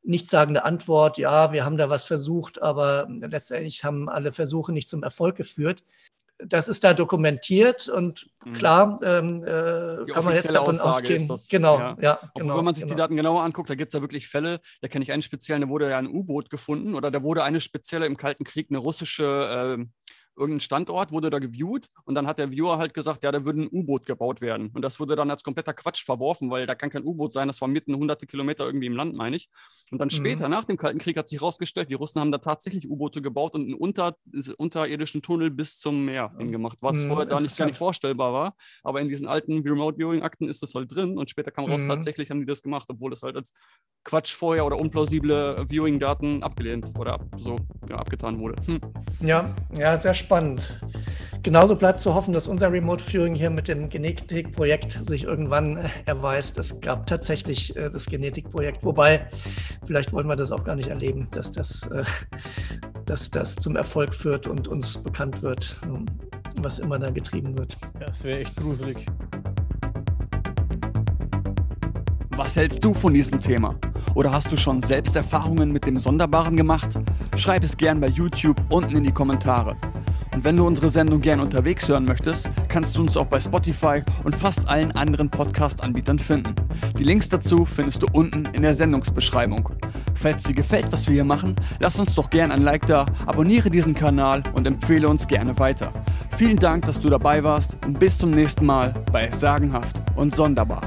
nichtssagende Antwort, ja, wir haben da was versucht, aber letztendlich haben alle Versuche nicht zum Erfolg geführt das ist da dokumentiert und mhm. klar ähm, äh, kann man jetzt davon Aussage ausgehen. Das, genau, ja. ja genau, wenn man sich genau. die Daten genauer anguckt, da gibt es ja wirklich Fälle, da kenne ich einen speziellen, da wurde ja ein U-Boot gefunden oder da wurde eine spezielle im Kalten Krieg eine russische äh, irgendein Standort, wurde da geviewt und dann hat der Viewer halt gesagt, ja, da würde ein U-Boot gebaut werden. Und das wurde dann als kompletter Quatsch verworfen, weil da kann kein U-Boot sein, das war mitten hunderte Kilometer irgendwie im Land, meine ich. Und dann mhm. später, nach dem Kalten Krieg, hat sich herausgestellt, die Russen haben da tatsächlich U-Boote gebaut und einen unter, unterirdischen Tunnel bis zum Meer hingemacht, was mhm, vorher da nicht gar nicht vorstellbar war. Aber in diesen alten Remote Viewing-Akten ist das halt drin und später kam raus, mhm. tatsächlich haben die das gemacht, obwohl das halt als Quatsch vorher oder unplausible Viewing-Daten abgelehnt oder so ja, abgetan wurde. Hm. Ja, ja, sehr spannend. Genauso bleibt zu hoffen, dass unser Remote Viewing hier mit dem Genetik-Projekt sich irgendwann äh, erweist. Es gab tatsächlich äh, das Genetik-Projekt, wobei vielleicht wollen wir das auch gar nicht erleben, dass das, äh, dass das zum Erfolg führt und uns bekannt wird, ähm, was immer da getrieben wird. Ja, das wäre echt gruselig. Was hältst du von diesem Thema? Oder hast du schon selbst Erfahrungen mit dem Sonderbaren gemacht? Schreib es gern bei YouTube unten in die Kommentare. Und wenn du unsere Sendung gern unterwegs hören möchtest, kannst du uns auch bei Spotify und fast allen anderen Podcast-Anbietern finden. Die Links dazu findest du unten in der Sendungsbeschreibung. Falls dir gefällt, was wir hier machen, lass uns doch gern ein Like da, abonniere diesen Kanal und empfehle uns gerne weiter. Vielen Dank, dass du dabei warst und bis zum nächsten Mal bei Sagenhaft und Sonderbar.